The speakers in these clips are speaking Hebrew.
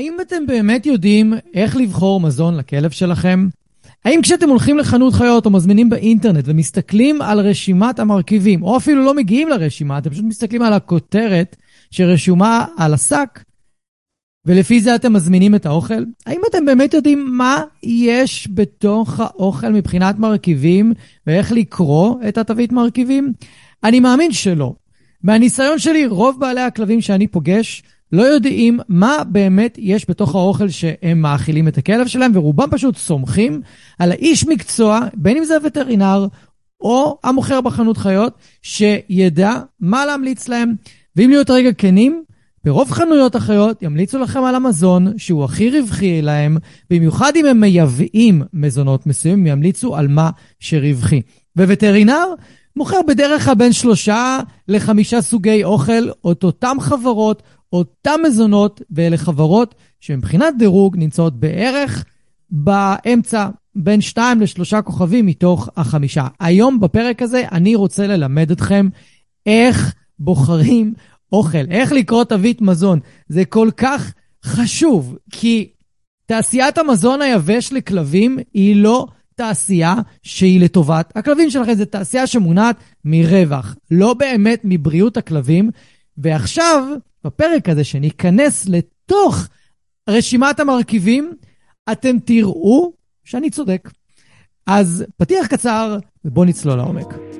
האם אתם באמת יודעים איך לבחור מזון לכלב שלכם? האם כשאתם הולכים לחנות חיות או מזמינים באינטרנט ומסתכלים על רשימת המרכיבים, או אפילו לא מגיעים לרשימה, אתם פשוט מסתכלים על הכותרת שרשומה על השק, ולפי זה אתם מזמינים את האוכל? האם אתם באמת יודעים מה יש בתוך האוכל מבחינת מרכיבים ואיך לקרוא את התווית מרכיבים? אני מאמין שלא. מהניסיון שלי, רוב בעלי הכלבים שאני פוגש לא יודעים מה באמת יש בתוך האוכל שהם מאכילים את הכלב שלהם, ורובם פשוט סומכים על האיש מקצוע, בין אם זה הווטרינר או המוכר בחנות חיות, שידע מה להמליץ להם. ואם להיות רגע כנים, ברוב חנויות החיות ימליצו לכם על המזון שהוא הכי רווחי להם, במיוחד אם הם מייבאים מזונות מסוימים, ימליצו על מה שרווחי. ווטרינר מוכר בדרך כלל בין שלושה לחמישה סוגי אוכל, את אותם חברות, אותם מזונות, ואלה חברות שמבחינת דירוג נמצאות בערך באמצע, בין שתיים לשלושה כוכבים מתוך החמישה. היום בפרק הזה אני רוצה ללמד אתכם איך בוחרים אוכל, איך לקרוא תווית מזון. זה כל כך חשוב, כי תעשיית המזון היבש לכלבים היא לא תעשייה שהיא לטובת הכלבים שלכם, זו תעשייה שמונעת מרווח, לא באמת מבריאות הכלבים. ועכשיו, בפרק הזה, שניכנס לתוך רשימת המרכיבים, אתם תראו שאני צודק. אז פתיח קצר, ובואו נצלול לעומק.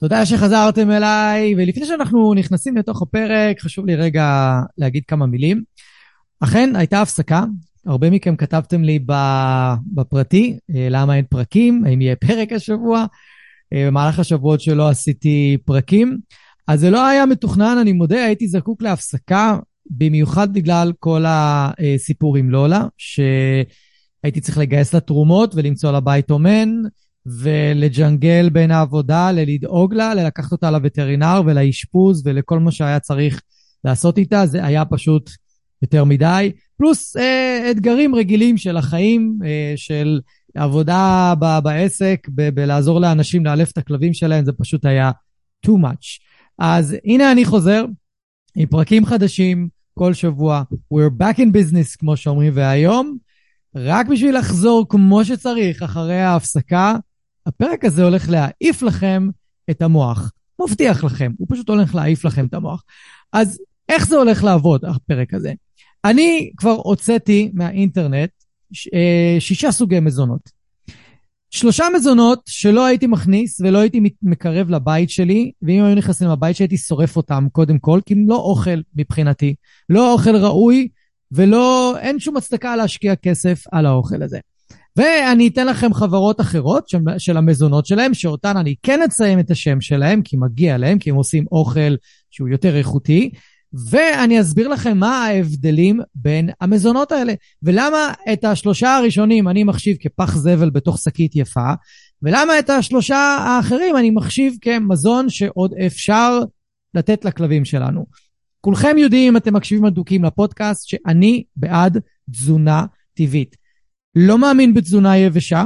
תודה שחזרתם אליי, ולפני שאנחנו נכנסים לתוך הפרק, חשוב לי רגע להגיד כמה מילים. אכן, הייתה הפסקה, הרבה מכם כתבתם לי בפרטי, אה, למה אין פרקים, האם יהיה פרק השבוע. אה, במהלך השבועות שלא עשיתי פרקים. אז זה לא היה מתוכנן, אני מודה, הייתי זקוק להפסקה, במיוחד בגלל כל הסיפור עם לולה, שהייתי צריך לגייס לה תרומות ולמצוא לה בית אומן. ולג'נגל בין העבודה, ללדאוג לה, ללקחת אותה לווטרינר ולאשפוז ולכל מה שהיה צריך לעשות איתה, זה היה פשוט יותר מדי. פלוס אה, אתגרים רגילים של החיים, אה, של עבודה ב- בעסק, ב- בלעזור לאנשים לאלף את הכלבים שלהם, זה פשוט היה too much. אז הנה אני חוזר עם פרקים חדשים כל שבוע. We're back in business, כמו שאומרים, והיום, רק בשביל לחזור כמו שצריך אחרי ההפסקה, הפרק הזה הולך להעיף לכם את המוח. מבטיח לכם, הוא פשוט הולך להעיף לכם את המוח. אז איך זה הולך לעבוד, הפרק הזה? אני כבר הוצאתי מהאינטרנט אה, שישה סוגי מזונות. שלושה מזונות שלא הייתי מכניס ולא הייתי מקרב לבית שלי, ואם היו נכנסים לבית שלי הייתי שורף אותם קודם כל, כי הם לא אוכל מבחינתי. לא אוכל ראוי, ולא, אין שום הצדקה להשקיע כסף על האוכל הזה. ואני אתן לכם חברות אחרות של המזונות שלהם, שאותן אני כן אציין את השם שלהם, כי מגיע להם, כי הם עושים אוכל שהוא יותר איכותי, ואני אסביר לכם מה ההבדלים בין המזונות האלה, ולמה את השלושה הראשונים אני מחשיב כפח זבל בתוך שקית יפה, ולמה את השלושה האחרים אני מחשיב כמזון שעוד אפשר לתת לכלבים שלנו. כולכם יודעים, אם אתם מקשיבים אדוקים לפודקאסט, שאני בעד תזונה טבעית. לא מאמין בתזונה יבשה,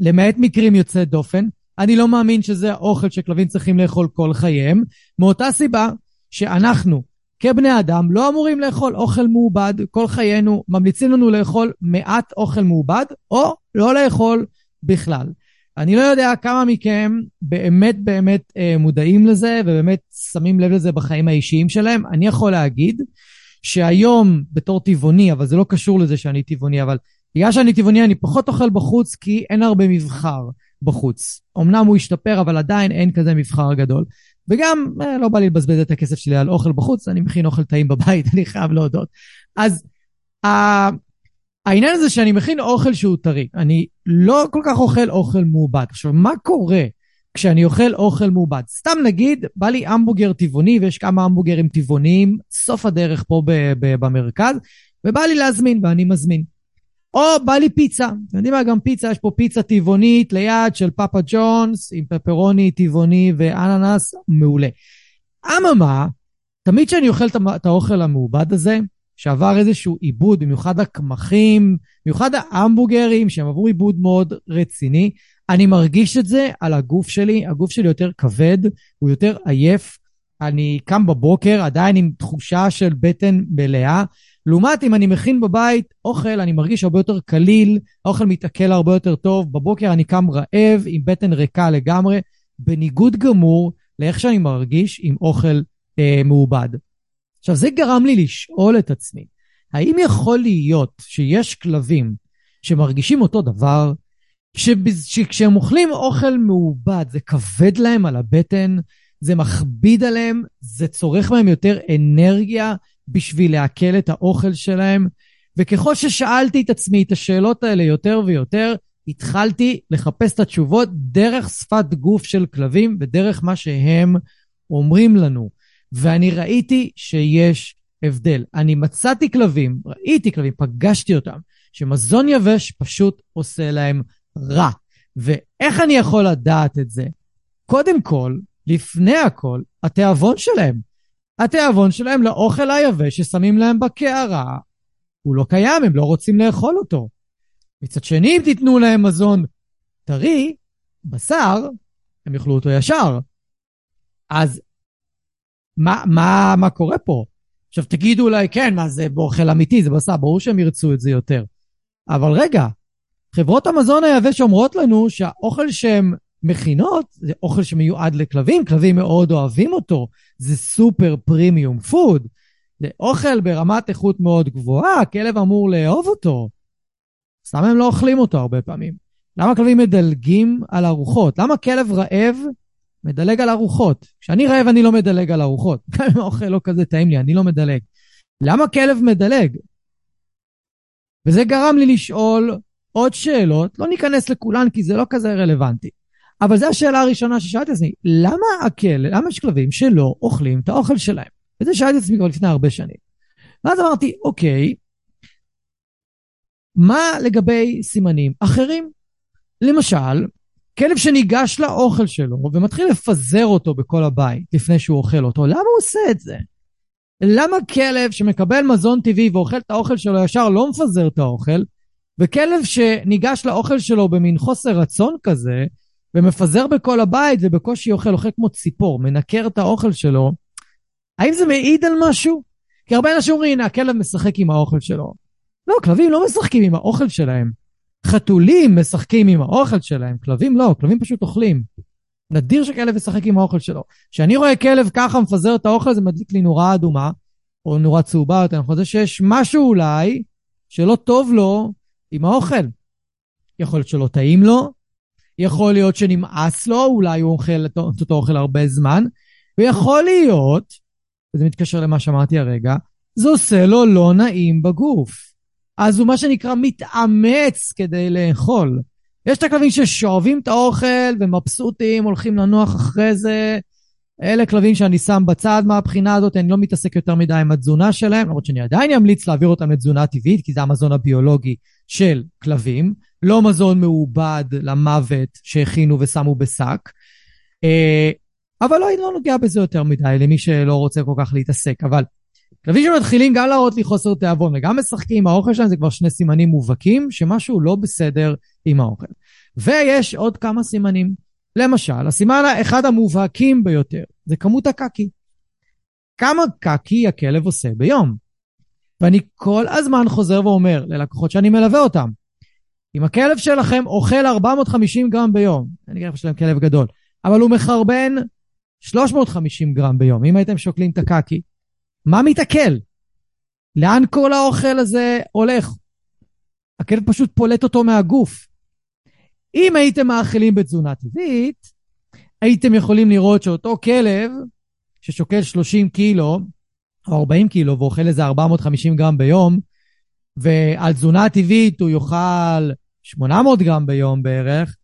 למעט מקרים יוצאי דופן. אני לא מאמין שזה האוכל שכלבים צריכים לאכול כל חייהם, מאותה סיבה שאנחנו, כבני אדם, לא אמורים לאכול אוכל מעובד כל חיינו, ממליצים לנו לאכול מעט אוכל מעובד, או לא לאכול בכלל. אני לא יודע כמה מכם באמת באמת אה, מודעים לזה, ובאמת שמים לב לזה בחיים האישיים שלהם. אני יכול להגיד שהיום, בתור טבעוני, אבל זה לא קשור לזה שאני טבעוני, אבל בגלל שאני טבעוני אני פחות אוכל בחוץ כי אין הרבה מבחר. בחוץ. אמנם הוא השתפר, אבל עדיין אין כזה מבחר גדול. וגם אה, לא בא לי לבזבז את הכסף שלי על אוכל בחוץ, אני מכין אוכל טעים בבית, אני חייב להודות. אז ה... העניין הזה שאני מכין אוכל שהוא טרי, אני לא כל כך אוכל אוכל מעובד. עכשיו, מה קורה כשאני אוכל אוכל מעובד? סתם נגיד, בא לי המבוגר טבעוני, ויש כמה המבוגרים טבעוניים, סוף הדרך פה ב- ב- במרכז, ובא לי להזמין, ואני מזמין. או בא לי פיצה, אתם יודעים מה? גם פיצה, יש פה פיצה טבעונית ליד של פאפה ג'ונס, עם פפרוני טבעוני ואננס, מעולה. אממה, תמיד כשאני אוכל את האוכל המעובד הזה, שעבר איזשהו עיבוד, במיוחד הקמחים, במיוחד ההמבורגרים, שהם עברו עיבוד מאוד רציני, אני מרגיש את זה על הגוף שלי, הגוף שלי יותר כבד, הוא יותר עייף. אני קם בבוקר עדיין עם תחושה של בטן מלאה. לעומת אם אני מכין בבית אוכל, אני מרגיש הרבה יותר קליל, האוכל מתעכל הרבה יותר טוב, בבוקר אני קם רעב, עם בטן ריקה לגמרי, בניגוד גמור לאיך שאני מרגיש עם אוכל אה, מעובד. עכשיו, זה גרם לי לשאול את עצמי, האם יכול להיות שיש כלבים שמרגישים אותו דבר, שכשהם אוכלים אוכל מעובד זה כבד להם על הבטן, זה מכביד עליהם, זה צורך מהם יותר אנרגיה בשביל לעכל את האוכל שלהם. וככל ששאלתי את עצמי את השאלות האלה יותר ויותר, התחלתי לחפש את התשובות דרך שפת גוף של כלבים ודרך מה שהם אומרים לנו. ואני ראיתי שיש הבדל. אני מצאתי כלבים, ראיתי כלבים, פגשתי אותם, שמזון יבש פשוט עושה להם רע. ואיך אני יכול לדעת את זה? קודם כל, לפני הכל, התיאבון שלהם. התיאבון שלהם לאוכל היבש ששמים להם בקערה, הוא לא קיים, הם לא רוצים לאכול אותו. מצד שני, אם תיתנו להם מזון טרי, בשר, הם יאכלו אותו ישר. אז מה, מה, מה קורה פה? עכשיו תגידו אולי, כן, מה זה באוכל אמיתי, זה בשר, ברור שהם ירצו את זה יותר. אבל רגע, חברות המזון היבש אומרות לנו שהאוכל שהן מכינות זה אוכל שמיועד לכלבים, כלבים מאוד אוהבים אותו, זה סופר פרימיום פוד, זה אוכל ברמת איכות מאוד גבוהה, כלב אמור לאהוב אותו. סתם הם לא אוכלים אותו הרבה פעמים. למה כלבים מדלגים על ארוחות? למה כלב רעב מדלג על ארוחות. כשאני רעב אני לא מדלג על ארוחות. גם אם האוכל לא כזה טעים לי, אני לא מדלג. למה כלב מדלג? וזה גרם לי לשאול עוד שאלות, לא ניכנס לכולן כי זה לא כזה רלוונטי. אבל זו השאלה הראשונה ששאלתי את עצמי, למה הכלב, למה יש כלבים שלא אוכלים את האוכל שלהם? וזה שאלתי את עצמי כבר לפני הרבה שנים. ואז אמרתי, אוקיי, מה לגבי סימנים אחרים? למשל, כלב שניגש לאוכל שלו ומתחיל לפזר אותו בכל הבית לפני שהוא אוכל אותו, למה הוא עושה את זה? למה כלב שמקבל מזון טבעי ואוכל את האוכל שלו ישר לא מפזר את האוכל, וכלב שניגש לאוכל שלו במין חוסר רצון כזה, ומפזר בכל הבית ובקושי אוכל, אוכל כמו ציפור, מנקר את האוכל שלו, האם זה מעיד על משהו? כי הרבה אנשים אומרים, הנה, הכלב משחק עם האוכל שלו. לא, כלבים לא משחקים עם האוכל שלהם. חתולים משחקים עם האוכל שלהם, כלבים לא, כלבים פשוט אוכלים. נדיר שכלב ישחק עם האוכל שלו. כשאני רואה כלב ככה מפזר את האוכל, זה מדליק לי נורה אדומה, או נורה צהובה יותר, אני חושב שיש משהו אולי שלא טוב לו עם האוכל. יכול להיות שלא טעים לו, יכול להיות שנמאס לו, אולי הוא אוכל את אותו אוכל הרבה זמן, ויכול להיות, וזה מתקשר למה שאמרתי הרגע, זה עושה לו לא נעים בגוף. אז הוא מה שנקרא מתאמץ כדי לאכול. יש את הכלבים ששואבים את האוכל ומבסוטים, הולכים לנוח אחרי זה. אלה כלבים שאני שם בצד מהבחינה הזאת, אני לא מתעסק יותר מדי עם התזונה שלהם, למרות שאני עדיין אמליץ להעביר אותם לתזונה טבעית, כי זה המזון הביולוגי של כלבים, לא מזון מעובד למוות שהכינו ושמו בשק. אה, אבל לא, לא נוגע בזה יותר מדי, למי שלא רוצה כל כך להתעסק. אבל כלבים שמתחילים גם להראות לי חוסר תיאבון וגם משחקים עם האוכל שלהם, זה כבר שני סימנים מובהקים שמשהו לא בסדר עם האוכל. ויש עוד כמה סימנים. למשל, הסימן האחד המובהקים ביותר זה כמות הקקי. כמה קקי הכלב עושה ביום. ואני כל הזמן חוזר ואומר ללקוחות שאני מלווה אותם, אם הכלב שלכם אוכל 450 גרם ביום, אני אגיד לך שלהם כלב גדול, אבל הוא מחרבן 350 גרם ביום, אם הייתם שוקלים את הקקי, מה מתעכל? לאן כל האוכל הזה הולך? הכלב פשוט פולט אותו מהגוף. אם הייתם מאכילים בתזונה טבעית, הייתם יכולים לראות שאותו כלב ששוקל 30 קילו או 40 קילו ואוכל איזה 450 גרם ביום, ועל תזונה טבעית הוא יאכל 800 גרם ביום בערך,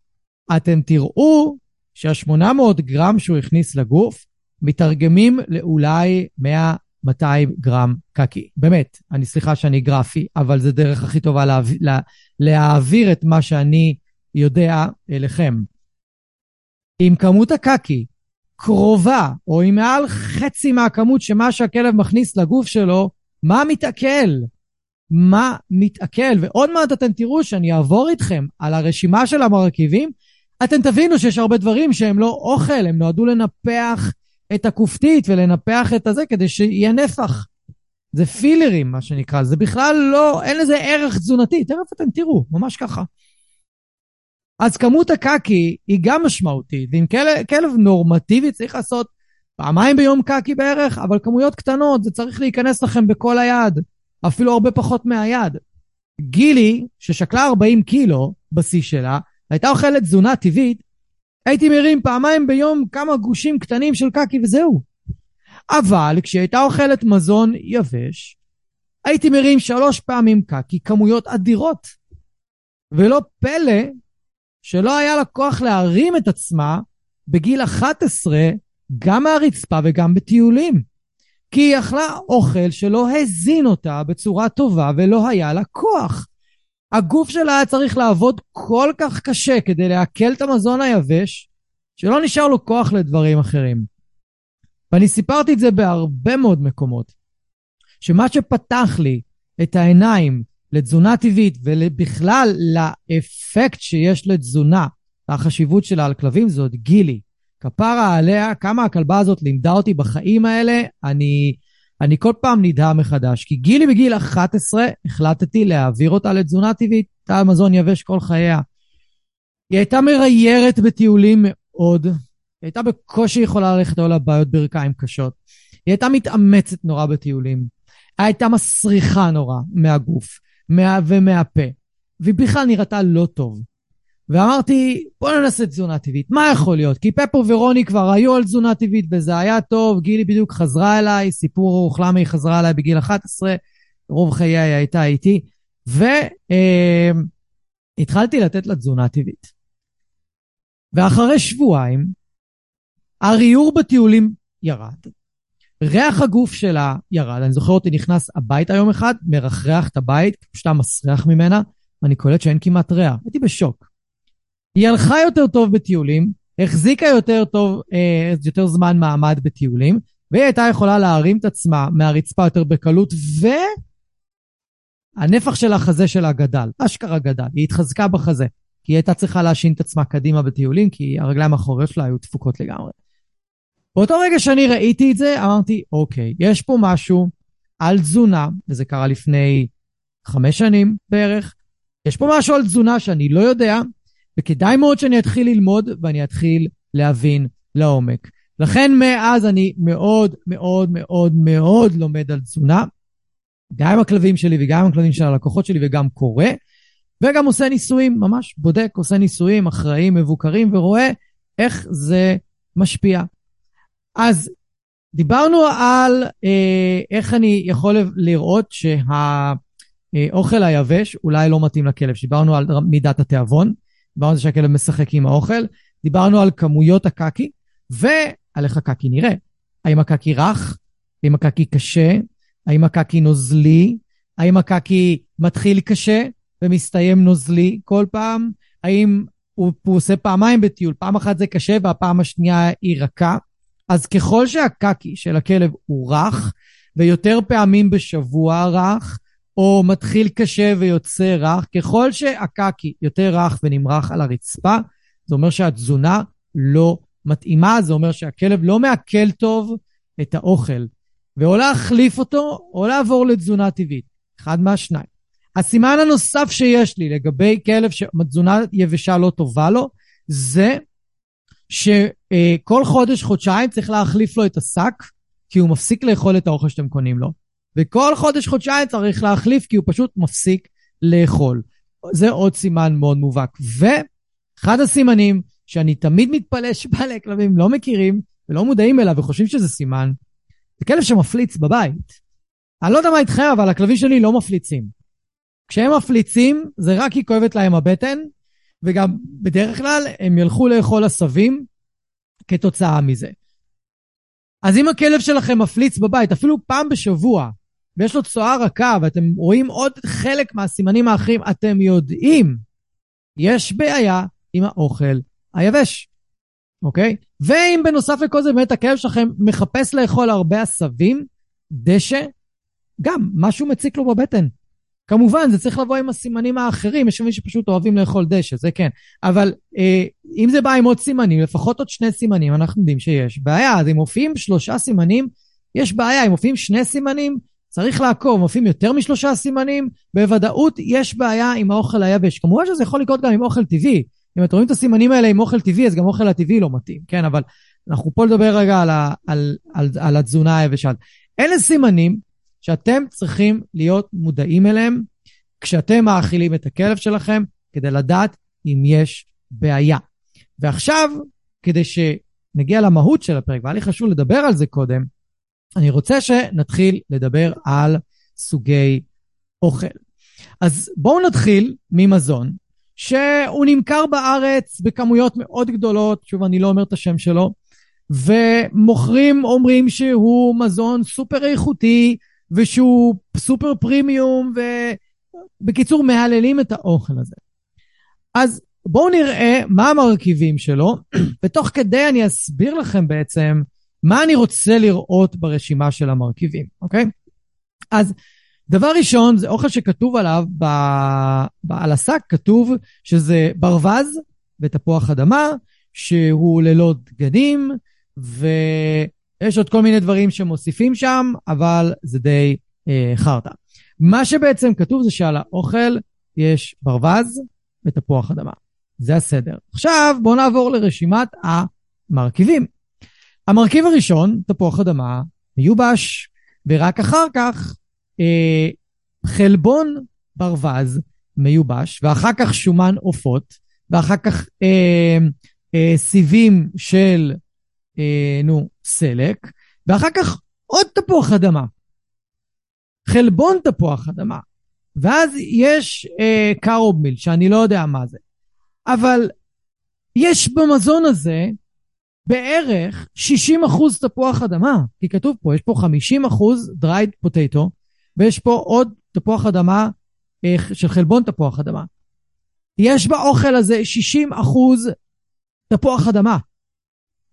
אתם תראו שה-800 גרם שהוא הכניס לגוף מתרגמים לאולי 100-200 גרם קקי. באמת, אני סליחה שאני גרפי, אבל זה דרך הכי טובה להעביר, לה, להעביר את מה שאני יודע אליכם. אם כמות הקקי קרובה, או אם מעל חצי מהכמות שמה שהכלב מכניס לגוף שלו, מה מתעכל? מה מתעכל? ועוד מעט אתם תראו שאני אעבור איתכם על הרשימה של המרכיבים, אתם תבינו שיש הרבה דברים שהם לא אוכל, הם נועדו לנפח את הכופתית ולנפח את הזה כדי שיהיה נפח. זה פילרים, מה שנקרא, זה בכלל לא, אין לזה ערך תזונתי, תכף אתם תראו, ממש ככה. אז כמות הקקי היא גם משמעותית, ואם כלב, כלב נורמטיבי צריך לעשות פעמיים ביום קקי בערך, אבל כמויות קטנות, זה צריך להיכנס לכם בכל היד, אפילו הרבה פחות מהיד. גילי, ששקלה 40 קילו בשיא שלה, הייתה אוכלת תזונה טבעית, הייתי מרים פעמיים ביום כמה גושים קטנים של קקי וזהו. אבל כשהיא הייתה אוכלת מזון יבש, הייתי מרים שלוש פעמים קקי, כמויות אדירות. ולא פלא שלא היה לה כוח להרים את עצמה בגיל 11 גם מהרצפה וגם בטיולים. כי היא אכלה אוכל שלא הזין אותה בצורה טובה ולא היה לה כוח. הגוף שלה היה צריך לעבוד כל כך קשה כדי לעכל את המזון היבש, שלא נשאר לו כוח לדברים אחרים. ואני סיפרתי את זה בהרבה מאוד מקומות, שמה שפתח לי את העיניים לתזונה טבעית ובכלל לאפקט שיש לתזונה, החשיבות שלה על כלבים, זאת גילי. כפרה עליה, כמה הכלבה הזאת לימדה אותי בחיים האלה, אני, אני כל פעם נדהם מחדש. כי גילי בגיל 11, החלטתי להעביר אותה לתזונה טבעית, הייתה מזון יבש כל חייה. היא הייתה מריירת בטיולים מאוד, היא הייתה בקושי יכולה ללכת או לבעיות ברכיים קשות. היא הייתה מתאמצת נורא בטיולים. הייתה מסריחה נורא מהגוף. מה, ומהפה, והיא בכלל נראתה לא טוב. ואמרתי, בוא ננסה תזונה טבעית, מה יכול להיות? כי פפו ורוני כבר היו על תזונה טבעית וזה היה טוב, גילי בדיוק חזרה אליי, סיפור ארוך למה היא חזרה אליי בגיל 11, רוב חיי הייתה איתי, והתחלתי אה, לתת לה תזונה טבעית. ואחרי שבועיים, הריור בטיולים ירד, ריח הגוף שלה ירד. אני זוכר אותי נכנס הביתה יום אחד, מרחרח את הבית, פשוט היה מסריח ממנה, ואני קולט שאין כמעט ריח. הייתי בשוק. היא הלכה יותר טוב בטיולים, החזיקה יותר טוב, אה, יותר זמן מעמד בטיולים, והיא הייתה יכולה להרים את עצמה מהרצפה יותר בקלות, והנפח של החזה שלה גדל, אשכרה גדל, היא התחזקה בחזה, כי היא הייתה צריכה להשין את עצמה קדימה בטיולים, כי הרגליים האחוריות שלה היו דפוקות לגמרי. באותו רגע שאני ראיתי את זה, אמרתי, אוקיי, יש פה משהו על תזונה, וזה קרה לפני חמש שנים בערך, יש פה משהו על תזונה שאני לא יודע, וכדאי מאוד שאני אתחיל ללמוד ואני אתחיל להבין לעומק. לכן מאז אני מאוד מאוד מאוד מאוד לומד על תזונה, גם עם הכלבים שלי וגם עם הכלבים של הלקוחות שלי וגם קורא, וגם עושה ניסויים, ממש בודק, עושה ניסויים אחראיים, מבוקרים, ורואה איך זה משפיע. אז דיברנו על אה, איך אני יכול לראות שהאוכל היבש אולי לא מתאים לכלב. דיברנו על מידת התיאבון, דיברנו על זה שהכלב משחק עם האוכל, דיברנו על כמויות הקקי, ועל איך הקקי נראה. האם הקקי רך? האם הקקי קשה? האם הקקי נוזלי? האם הקקי מתחיל קשה ומסתיים נוזלי כל פעם? האם הוא, הוא עושה פעמיים בטיול, פעם אחת זה קשה והפעם השנייה היא רכה? אז ככל שהקקי של הכלב הוא רך, ויותר פעמים בשבוע רך, או מתחיל קשה ויוצא רך, ככל שהקקי יותר רך ונמרח על הרצפה, זה אומר שהתזונה לא מתאימה, זה אומר שהכלב לא מעכל טוב את האוכל. ואו להחליף אותו, או לעבור לתזונה טבעית. אחד מהשניים. הסימן הנוסף שיש לי לגבי כלב שתזונה יבשה לא טובה לו, זה שכל חודש, חודשיים צריך להחליף לו את השק, כי הוא מפסיק לאכול את האוכל שאתם קונים לו. וכל חודש, חודשיים צריך להחליף, כי הוא פשוט מפסיק לאכול. זה עוד סימן מאוד מובהק. אחד הסימנים שאני תמיד מתפלא שבעלי כלבים לא מכירים ולא מודעים אליו וחושבים שזה סימן, זה כלב שמפליץ בבית. אני לא יודע מה איתכם, אבל הכלבים שלי לא מפליצים. כשהם מפליצים, זה רק כי כואבת להם הבטן, וגם בדרך כלל הם ילכו לאכול עשבים כתוצאה מזה. אז אם הכלב שלכם מפליץ בבית, אפילו פעם בשבוע, ויש לו צואה רכה, ואתם רואים עוד חלק מהסימנים האחרים, אתם יודעים, יש בעיה עם האוכל היבש, אוקיי? ואם בנוסף לכל זה באמת הכלב שלכם מחפש לאכול הרבה עשבים, דשא, גם משהו מציק לו בבטן. כמובן, זה צריך לבוא עם הסימנים האחרים, יש מי שפשוט אוהבים לאכול דשא, זה כן. אבל אה, אם זה בא עם עוד סימנים, לפחות עוד שני סימנים, אנחנו יודעים שיש בעיה. אז אם מופיעים שלושה סימנים, יש בעיה. אם מופיעים שני סימנים, צריך לעקוב. מופיעים יותר משלושה סימנים, בוודאות יש בעיה עם האוכל היבש. כמובן שזה יכול לקרות גם עם אוכל טבעי. אם אתם רואים את הסימנים האלה עם אוכל טבעי, אז גם אוכל הטבעי לא מתאים, כן? אבל אנחנו פה לדבר רגע על, ה, על, על, על התזונה היבשה. אלה סימנים שאתם צריכים להיות מודעים אליהם כשאתם מאכילים את הכלב שלכם, כדי לדעת אם יש בעיה. ועכשיו, כדי שנגיע למהות של הפרק, והיה לי חשוב לדבר על זה קודם, אני רוצה שנתחיל לדבר על סוגי אוכל. אז בואו נתחיל ממזון, שהוא נמכר בארץ בכמויות מאוד גדולות, שוב, אני לא אומר את השם שלו, ומוכרים אומרים שהוא מזון סופר איכותי, ושהוא סופר פרימיום, ובקיצור, מהללים את האוכל הזה. אז בואו נראה מה המרכיבים שלו, ותוך כדי אני אסביר לכם בעצם מה אני רוצה לראות ברשימה של המרכיבים, אוקיי? אז דבר ראשון, זה אוכל שכתוב עליו, ב... ב... על השק כתוב שזה ברווז ותפוח אדמה, שהוא ללא דגנים, ויש עוד כל מיני דברים שמוסיפים שם, אבל זה די אה, חרטא. מה שבעצם כתוב זה שעל האוכל יש ברווז ותפוח אדמה. זה הסדר. עכשיו בואו נעבור לרשימת המרכיבים. המרכיב הראשון, תפוח אדמה, מיובש, ורק אחר כך אה, חלבון ברווז מיובש, ואחר כך שומן עופות, ואחר כך אה, אה, סיבים של, אה, נו, סלק, ואחר כך עוד תפוח אדמה. חלבון תפוח אדמה. ואז יש אה, קארובמיל, שאני לא יודע מה זה. אבל יש במזון הזה בערך 60 אחוז תפוח אדמה, כי כתוב פה, יש פה 50 אחוז dried potato, ויש פה עוד תפוח אדמה אה, של חלבון תפוח אדמה. יש באוכל הזה 60 אחוז תפוח אדמה.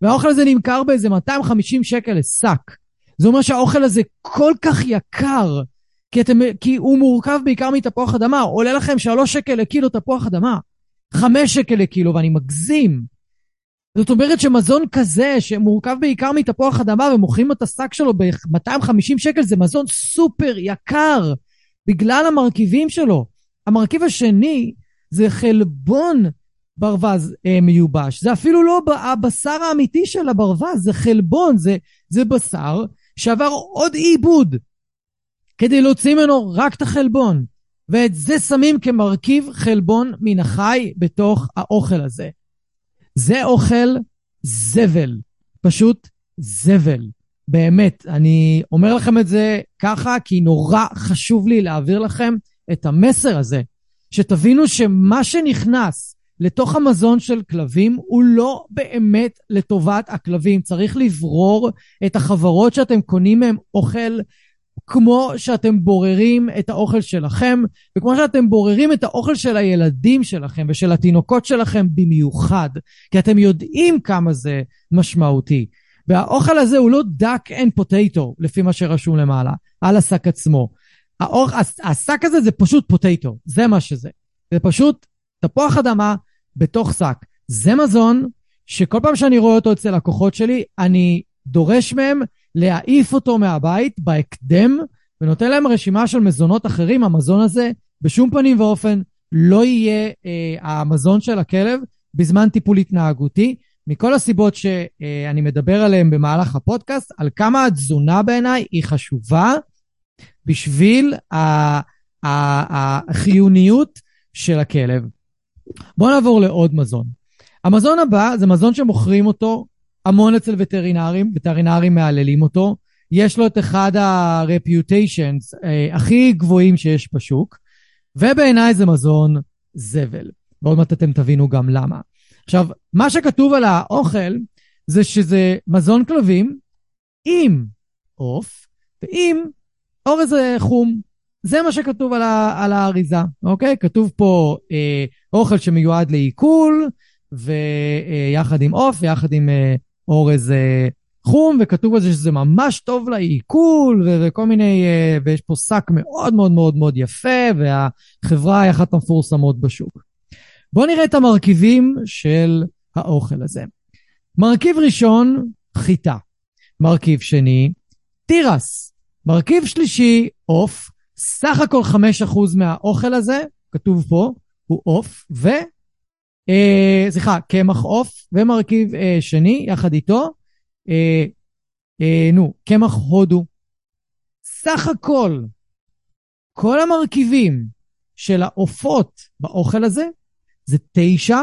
והאוכל הזה נמכר באיזה 250 שקל לשק. זה אומר שהאוכל הזה כל כך יקר, כי, אתם, כי הוא מורכב בעיקר מתפוח אדמה. עולה לכם 3 שקל לקילו תפוח אדמה, 5 שקל לקילו, ואני מגזים. זאת אומרת שמזון כזה, שמורכב בעיקר מתפוח אדמה ומוכרים את השק שלו ב-250 שקל, זה מזון סופר יקר, בגלל המרכיבים שלו. המרכיב השני זה חלבון ברווז אה, מיובש. זה אפילו לא הבשר האמיתי של הברווז, זה חלבון, זה, זה בשר שעבר עוד עיבוד כדי להוציא ממנו רק את החלבון. ואת זה שמים כמרכיב חלבון מן החי בתוך האוכל הזה. זה אוכל זבל, פשוט זבל. באמת, אני אומר לכם את זה ככה, כי נורא חשוב לי להעביר לכם את המסר הזה, שתבינו שמה שנכנס לתוך המזון של כלבים הוא לא באמת לטובת הכלבים. צריך לברור את החברות שאתם קונים מהם אוכל כמו שאתם בוררים את האוכל שלכם, וכמו שאתם בוררים את האוכל של הילדים שלכם ושל התינוקות שלכם במיוחד, כי אתם יודעים כמה זה משמעותי. והאוכל הזה הוא לא duck and potato, לפי מה שרשום למעלה, על השק עצמו. האוכ... השק הזה זה פשוט פוטטו, זה מה שזה. זה פשוט תפוח אדמה בתוך שק. זה מזון שכל פעם שאני רואה אותו אצל לקוחות שלי, אני דורש מהם להעיף אותו מהבית בהקדם, ונותן להם רשימה של מזונות אחרים. המזון הזה בשום פנים ואופן לא יהיה אה, המזון של הכלב בזמן טיפול התנהגותי, מכל הסיבות שאני מדבר עליהן במהלך הפודקאסט, על כמה התזונה בעיניי היא חשובה בשביל החיוניות של הכלב. בואו נעבור לעוד מזון. המזון הבא זה מזון שמוכרים אותו המון אצל וטרינרים, וטרינרים מהללים אותו. יש לו את אחד ה-reputations אה, הכי גבוהים שיש בשוק, ובעיניי זה מזון זבל. ועוד מעט אתם תבינו גם למה. עכשיו, מה שכתוב על האוכל זה שזה מזון כלבים עם עוף ועם אורז חום. זה מה שכתוב על, ה, על האריזה, אוקיי? כתוב פה אה, אוכל שמיועד לעיכול, ויחד עם עוף, ויחד עם אה, אורז אה, חום, וכתוב על זה שזה ממש טוב לעיכול, ו- וכל מיני, אה, ויש פה שק מאוד מאוד מאוד מאוד יפה, והחברה היא אחת המפורסמות בשוק. בואו נראה את המרכיבים של האוכל הזה. מרכיב ראשון, חיטה. מרכיב שני, תירס. מרכיב שלישי, עוף. סך הכל 5% מהאוכל הזה, כתוב פה, הוא עוף, ו... אה, סליחה, קמח עוף, ומרכיב אה, שני, יחד איתו, אה, אה, נו, קמח הודו. סך הכל, כל המרכיבים של העופות באוכל הזה, זה 9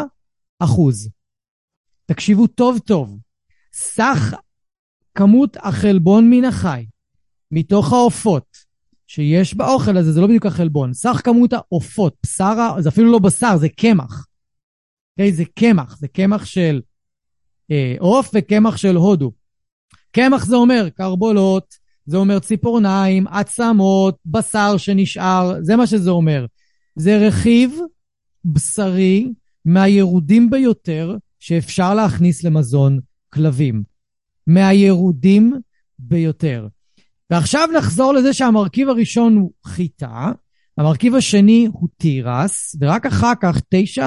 אחוז. תקשיבו טוב טוב. סך כמות החלבון מן החי מתוך העופות שיש באוכל הזה, זה לא בדיוק החלבון, סך כמות העופות, בשר, זה אפילו לא בשר, זה קמח. Okay, אוקיי? זה קמח, זה קמח של אה, עוף אה, וקמח של הודו. קמח זה אומר קרבולות, זה אומר ציפורניים, עצמות, בשר שנשאר, זה מה שזה אומר. זה רכיב בשרי מהירודים ביותר שאפשר להכניס למזון כלבים. מהירודים ביותר. ועכשיו נחזור לזה שהמרכיב הראשון הוא חיטה, המרכיב השני הוא תירס, ורק אחר כך 9%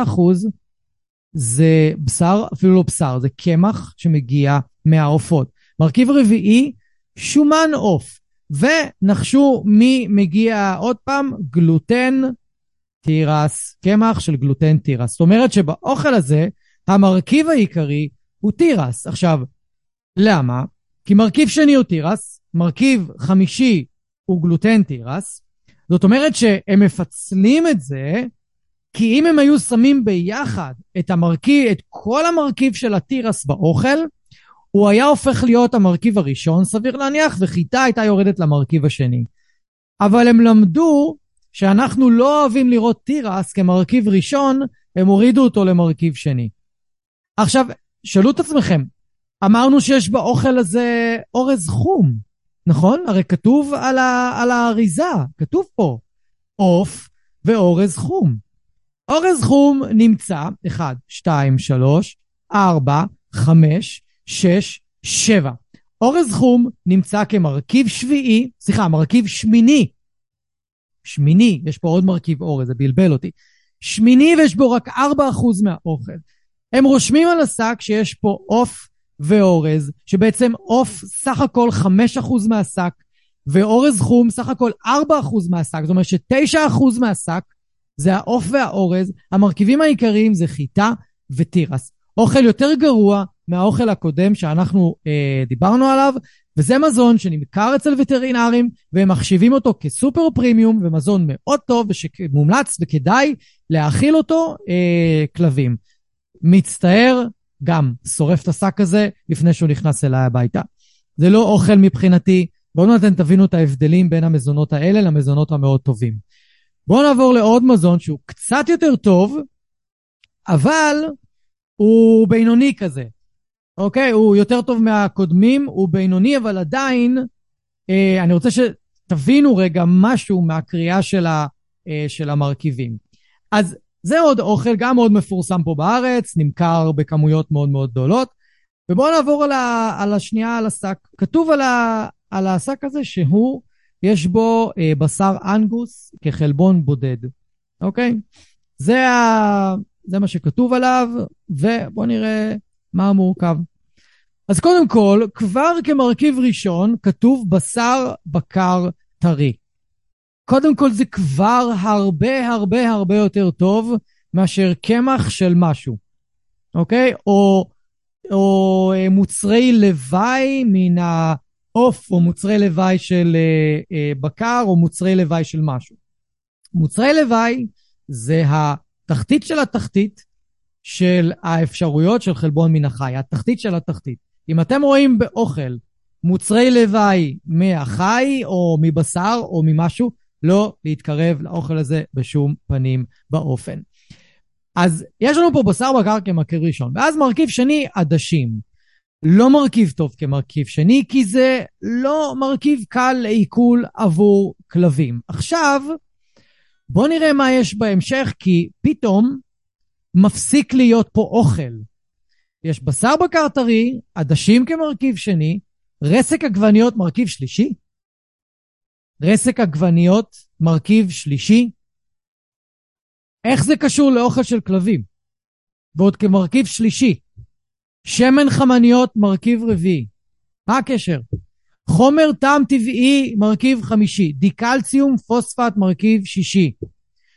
זה בשר, אפילו לא בשר, זה קמח שמגיע מהעופות. מרכיב רביעי, שומן עוף. ונחשו מי מגיע עוד פעם? גלוטן תירס, קמח של גלוטן תירס. זאת אומרת שבאוכל הזה, המרכיב העיקרי הוא תירס. עכשיו, למה? כי מרכיב שני הוא תירס, מרכיב חמישי הוא גלוטן תירס. זאת אומרת שהם מפצלים את זה, כי אם הם היו שמים ביחד את המרכיב, את כל המרכיב של התירס באוכל, הוא היה הופך להיות המרכיב הראשון, סביר להניח, וחיטה הייתה יורדת למרכיב השני. אבל הם למדו שאנחנו לא אוהבים לראות תירס כמרכיב ראשון, הם הורידו אותו למרכיב שני. עכשיו, שאלו את עצמכם, אמרנו שיש באוכל הזה אורז חום, נכון? הרי כתוב על, ה, על האריזה, כתוב פה, עוף ואורז חום. אורז חום נמצא 1, 2, 3, 4, 5, 6, 7. אורז חום נמצא כמרכיב שביעי, סליחה, מרכיב שמיני. שמיני, יש פה עוד מרכיב אורז, זה בלבל אותי. שמיני ויש בו רק 4% מהאוכל. הם רושמים על השק שיש פה עוף ואורז, שבעצם עוף סך הכל 5% מהשק, ואורז חום סך הכל 4% מהשק, זאת אומרת ש-9% מהשק זה העוף והאורז, המרכיבים העיקריים זה חיטה ותירס. אוכל יותר גרוע מהאוכל הקודם שאנחנו אה, דיברנו עליו, וזה מזון שנמכר אצל וטרינרים, והם מחשיבים אותו כסופר פרימיום ומזון מאוד טוב ושמומלץ וכדאי להאכיל אותו אה, כלבים. מצטער, גם שורף את השק הזה לפני שהוא נכנס אליי הביתה. זה לא אוכל מבחינתי, בואו נתן תבינו את ההבדלים בין המזונות האלה למזונות המאוד טובים. בואו נעבור לעוד מזון שהוא קצת יותר טוב, אבל הוא בינוני כזה. אוקיי? הוא יותר טוב מהקודמים, הוא בינוני, אבל עדיין, אה, אני רוצה שתבינו רגע משהו מהקריאה של, ה, אה, של המרכיבים. אז זה עוד אוכל, גם מאוד מפורסם פה בארץ, נמכר בכמויות מאוד מאוד גדולות. ובואו נעבור על, ה, על השנייה על השק. כתוב על, ה, על השק הזה שהוא, יש בו אה, בשר אנגוס כחלבון בודד, אוקיי? זה, ה, זה מה שכתוב עליו, ובואו נראה מה המורכב. אז קודם כל, כבר כמרכיב ראשון כתוב בשר בקר טרי. קודם כל זה כבר הרבה הרבה הרבה יותר טוב מאשר קמח של משהו, אוקיי? או, או אה, מוצרי לוואי מן העוף, או מוצרי לוואי של אה, אה, בקר, או מוצרי לוואי של משהו. מוצרי לוואי זה התחתית של התחתית של האפשרויות של חלבון מן החי, התחתית של התחתית. אם אתם רואים באוכל מוצרי לוואי מהחי או מבשר או ממשהו, לא להתקרב לאוכל הזה בשום פנים באופן. אז יש לנו פה בשר בקר כמרכיב ראשון, ואז מרכיב שני, עדשים. לא מרכיב טוב כמרכיב שני, כי זה לא מרכיב קל לעיכול עבור כלבים. עכשיו, בואו נראה מה יש בהמשך, כי פתאום מפסיק להיות פה אוכל. יש בשר בקר טרי, עדשים כמרכיב שני, רסק עגבניות מרכיב שלישי, רסק עגבניות מרכיב שלישי. איך זה קשור לאוכל של כלבים? ועוד כמרכיב שלישי. שמן חמניות מרכיב רביעי. מה הקשר? חומר טעם טבעי מרכיב חמישי. דיקלציום פוספט מרכיב שישי.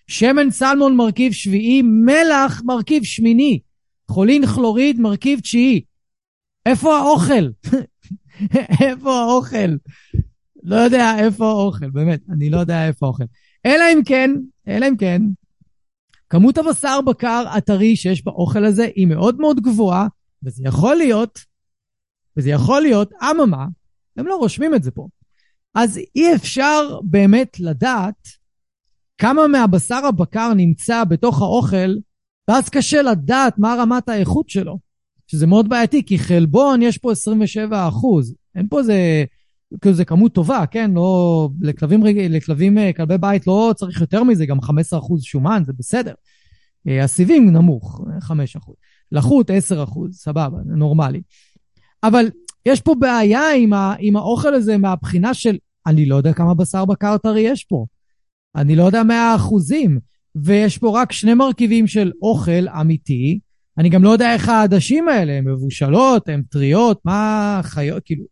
שמן סלמון מרכיב שביעי. מלח מרכיב שמיני. חולין כלוריד מרכיב תשיעי. איפה האוכל? איפה האוכל? לא יודע איפה האוכל, באמת, אני לא יודע איפה האוכל. אלא אם כן, אלא אם כן, כמות הבשר בקר הטרי שיש באוכל הזה היא מאוד מאוד גבוהה, וזה יכול להיות, וזה יכול להיות, אממה, הם לא רושמים את זה פה. אז אי אפשר באמת לדעת כמה מהבשר הבקר נמצא בתוך האוכל, ואז קשה לדעת מה רמת האיכות שלו, שזה מאוד בעייתי, כי חלבון יש פה 27 אחוז. אין פה איזה, כאילו זה כמות טובה, כן? לא, לכלבים, לכלבים, אה, כלבי בית לא צריך יותר מזה, גם 15 אחוז שומן, זה בסדר. אה, הסיבים נמוך, 5 אחוז. לחות 10 אחוז, סבבה, נורמלי. אבל יש פה בעיה עם, ה, עם האוכל הזה מהבחינה של, אני לא יודע כמה בשר בקר טרי יש פה. אני לא יודע מה האחוזים. ויש פה רק שני מרכיבים של אוכל אמיתי. אני גם לא יודע איך העדשים האלה, הן מבושלות, הן טריות, מה חיות, כאילו,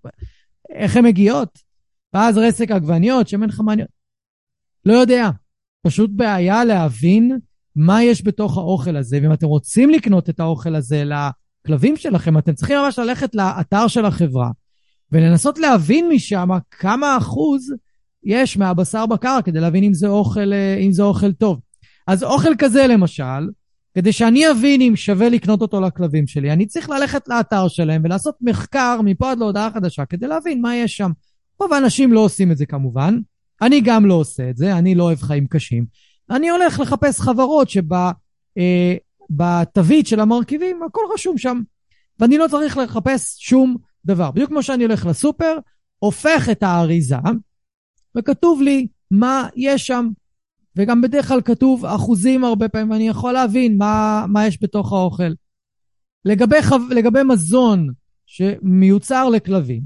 איך הן מגיעות. ואז רסק עגבניות, שמן חמניות. לא יודע. פשוט בעיה להבין מה יש בתוך האוכל הזה, ואם אתם רוצים לקנות את האוכל הזה לכלבים שלכם, אתם צריכים ממש ללכת לאתר של החברה ולנסות להבין משם כמה אחוז יש מהבשר בקר כדי להבין אם זה אוכל, אה, אם זה אוכל טוב. אז אוכל כזה למשל, כדי שאני אבין אם שווה לקנות אותו לכלבים שלי, אני צריך ללכת לאתר שלהם ולעשות מחקר מפה עד להודעה חדשה כדי להבין מה יש שם. רוב האנשים לא עושים את זה כמובן, אני גם לא עושה את זה, אני לא אוהב חיים קשים. אני הולך לחפש חברות שבתווית אה, של המרכיבים הכל רשום שם, ואני לא צריך לחפש שום דבר. בדיוק כמו שאני הולך לסופר, הופך את האריזה, וכתוב לי מה יש שם. וגם בדרך כלל כתוב אחוזים הרבה פעמים, ואני יכול להבין מה, מה יש בתוך האוכל. לגבי, חו... לגבי מזון שמיוצר לכלבים,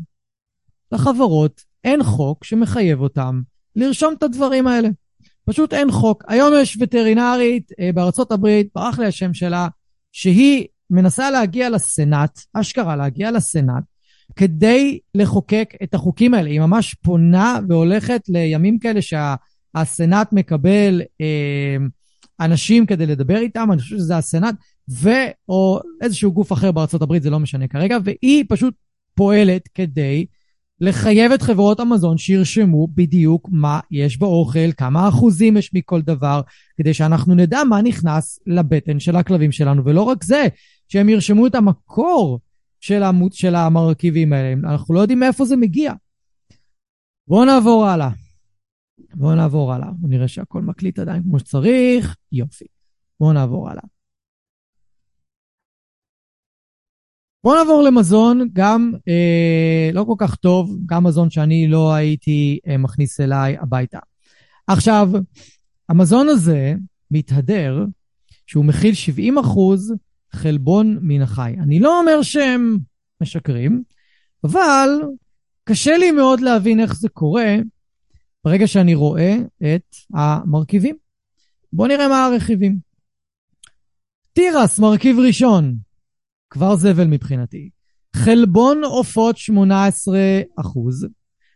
לחברות אין חוק שמחייב אותם לרשום את הדברים האלה. פשוט אין חוק. היום יש וטרינרית אה, בארצות הברית, ברח לי השם שלה, שהיא מנסה להגיע לסנאט, אשכרה להגיע לסנאט, כדי לחוקק את החוקים האלה. היא ממש פונה והולכת לימים כאלה שהסנאט מקבל אה, אנשים כדי לדבר איתם, אני חושב שזה הסנאט, ו... או איזשהו גוף אחר בארצות הברית, זה לא משנה כרגע, והיא פשוט פועלת כדי לחייב את חברות המזון שירשמו בדיוק מה יש באוכל, כמה אחוזים יש מכל דבר, כדי שאנחנו נדע מה נכנס לבטן של הכלבים שלנו. ולא רק זה, שהם ירשמו את המקור של, המ... של המרכיבים האלה. אנחנו לא יודעים מאיפה זה מגיע. בואו נעבור הלאה. בואו נעבור הלאה. בואו נראה שהכל מקליט עדיין כמו שצריך. יופי. בואו נעבור הלאה. בואו נעבור למזון, גם אה, לא כל כך טוב, גם מזון שאני לא הייתי אה, מכניס אליי הביתה. עכשיו, המזון הזה מתהדר שהוא מכיל 70 אחוז חלבון מן החי. אני לא אומר שהם משקרים, אבל קשה לי מאוד להבין איך זה קורה ברגע שאני רואה את המרכיבים. בואו נראה מה הרכיבים. תירס, מרכיב ראשון, כבר זבל מבחינתי. חלבון עופות 18 אחוז.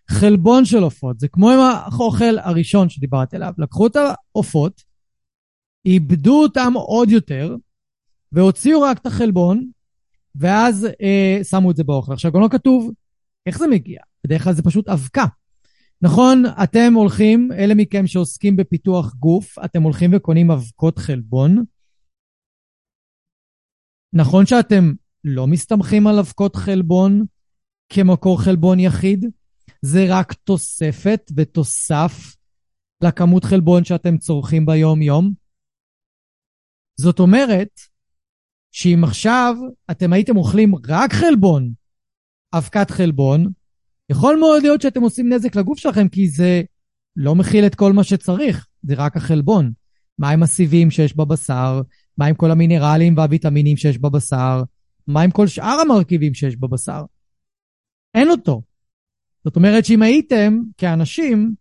חלבון של עופות, זה כמו עם האוכל הראשון שדיברתי עליו. לקחו את העופות, איבדו אותם עוד יותר, והוציאו רק את החלבון, ואז אה, שמו את זה באוכל. עכשיו, גם לא כתוב איך זה מגיע. בדרך כלל זה פשוט אבקה. נכון, אתם הולכים, אלה מכם שעוסקים בפיתוח גוף, אתם הולכים וקונים אבקות חלבון, נכון שאתם לא מסתמכים על אבקות חלבון כמקור חלבון יחיד, זה רק תוספת ותוסף לכמות חלבון שאתם צורכים ביום-יום. זאת אומרת, שאם עכשיו אתם הייתם אוכלים רק חלבון, אבקת חלבון, יכול מאוד להיות שאתם עושים נזק לגוף שלכם, כי זה לא מכיל את כל מה שצריך, זה רק החלבון. מה עם הסיבים שיש בבשר, מה עם כל המינרלים והוויטמינים שיש בבשר, מה עם כל שאר המרכיבים שיש בבשר. אין אותו. זאת אומרת שאם הייתם, כאנשים,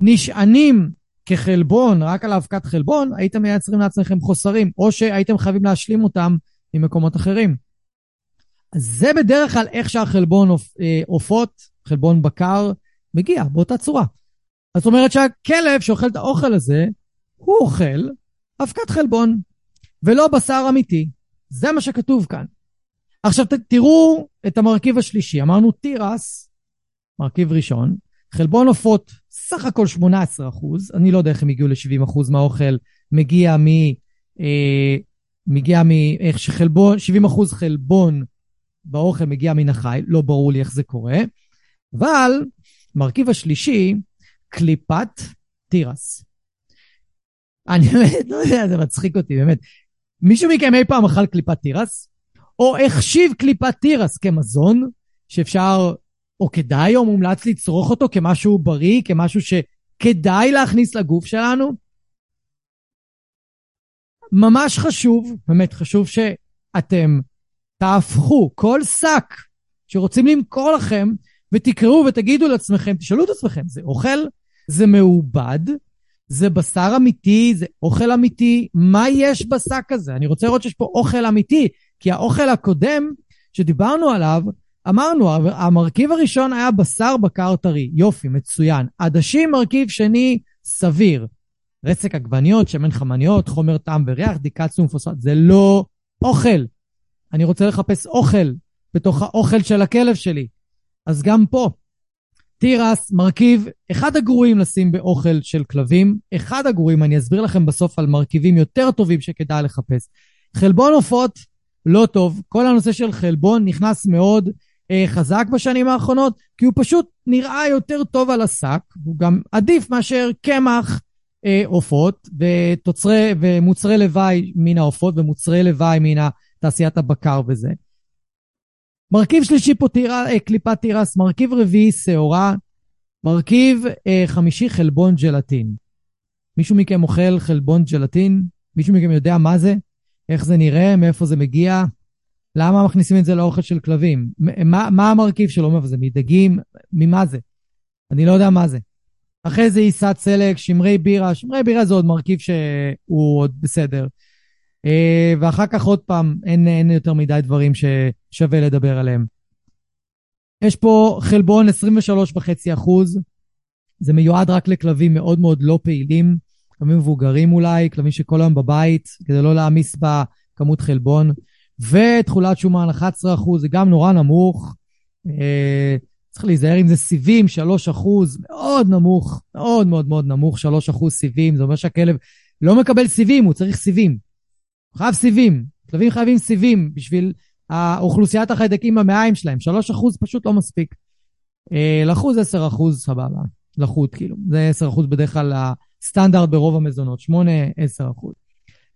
נשענים כחלבון, רק על האבקת חלבון, הייתם מייצרים לעצמכם חוסרים, או שהייתם חייבים להשלים אותם ממקומות אחרים. אז זה בדרך כלל איך שהחלבון אה, עופות, חלבון בקר, מגיע, באותה צורה. זאת אומרת שהכלב שאוכל את האוכל הזה, הוא אוכל אבקת חלבון, ולא בשר אמיתי. זה מה שכתוב כאן. עכשיו תראו את המרכיב השלישי. אמרנו תירס, מרכיב ראשון, חלבון עופות, סך הכל 18 אחוז, אני לא יודע איך הם הגיעו ל-70 אחוז מהאוכל, מגיע מ... אה, מגיע מ... איך שחלבון, 70 אחוז חלבון באוכל מגיע מן החי, לא ברור לי איך זה קורה, אבל מרכיב השלישי, קליפת תירס. אני באמת, לא יודע, זה מצחיק אותי, באמת. מישהו מכם אי פעם אכל קליפת תירס? או החשיב קליפת תירס כמזון, שאפשר, או כדאי או מומלץ לצרוך אותו כמשהו בריא, כמשהו שכדאי להכניס לגוף שלנו? ממש חשוב, באמת חשוב שאתם תהפכו כל שק שרוצים למכור לכם ותקראו ותגידו לעצמכם, תשאלו את עצמכם, זה אוכל? זה מעובד? זה בשר אמיתי? זה אוכל אמיתי? מה יש בשק הזה? אני רוצה לראות שיש פה אוכל אמיתי, כי האוכל הקודם שדיברנו עליו, אמרנו, המרכיב הראשון היה בשר בקר טרי. יופי, מצוין. עדשים, מרכיב שני, סביר. רצק עגבניות, שמן חמניות, חומר טעם וריח, דיקצום פוספט. זה לא אוכל. אני רוצה לחפש אוכל בתוך האוכל של הכלב שלי. אז גם פה, תירס, מרכיב, אחד הגרועים לשים באוכל של כלבים, אחד הגרועים, אני אסביר לכם בסוף על מרכיבים יותר טובים שכדאי לחפש. חלבון עופות, לא טוב. כל הנושא של חלבון נכנס מאוד אה, חזק בשנים האחרונות, כי הוא פשוט נראה יותר טוב על השק, הוא גם עדיף מאשר קמח אה, עופות ותוצרי ומוצרי לוואי מן העופות ומוצרי לוואי מן תעשיית הבקר וזה. מרכיב שלישי פה תירה, אה, קליפת תירס, מרכיב רביעי שעורה, מרכיב אה, חמישי חלבון ג'לטין. מישהו מכם אוכל חלבון ג'לטין? מישהו מכם יודע מה זה? איך זה נראה? מאיפה זה מגיע? למה מכניסים את זה לאוכל של כלבים? מה, מה המרכיב שלו? מאיפה זה? מדגים? ממה זה? אני לא יודע מה זה. אחרי זה עיסת סלק, שמרי בירה. שמרי בירה זה עוד מרכיב שהוא עוד בסדר. אה, ואחר כך עוד פעם, אין, אין יותר מדי דברים ששווה לדבר עליהם. יש פה חלבון 23.5 אחוז, זה מיועד רק לכלבים מאוד מאוד לא פעילים, כלבים מבוגרים אולי, כלבים שכל היום בבית, כדי לא להעמיס בכמות חלבון. ותכולת שומן 11 אחוז, זה גם נורא נמוך. אה, צריך להיזהר אם זה סיבים, 3 אחוז, מאוד נמוך, מאוד מאוד מאוד נמוך, 3 אחוז סיבים, זה אומר שהכלב לא מקבל סיבים, הוא צריך סיבים. חייב סיבים. כלבים חייבים סיבים בשביל האוכלוסיית החיידקים במעיים שלהם. 3 אחוז פשוט לא מספיק. אה, לחוז 10 אחוז, סבבה. לחות, כאילו. זה 10 אחוז בדרך כלל הסטנדרט ברוב המזונות. 8-10 אחוז.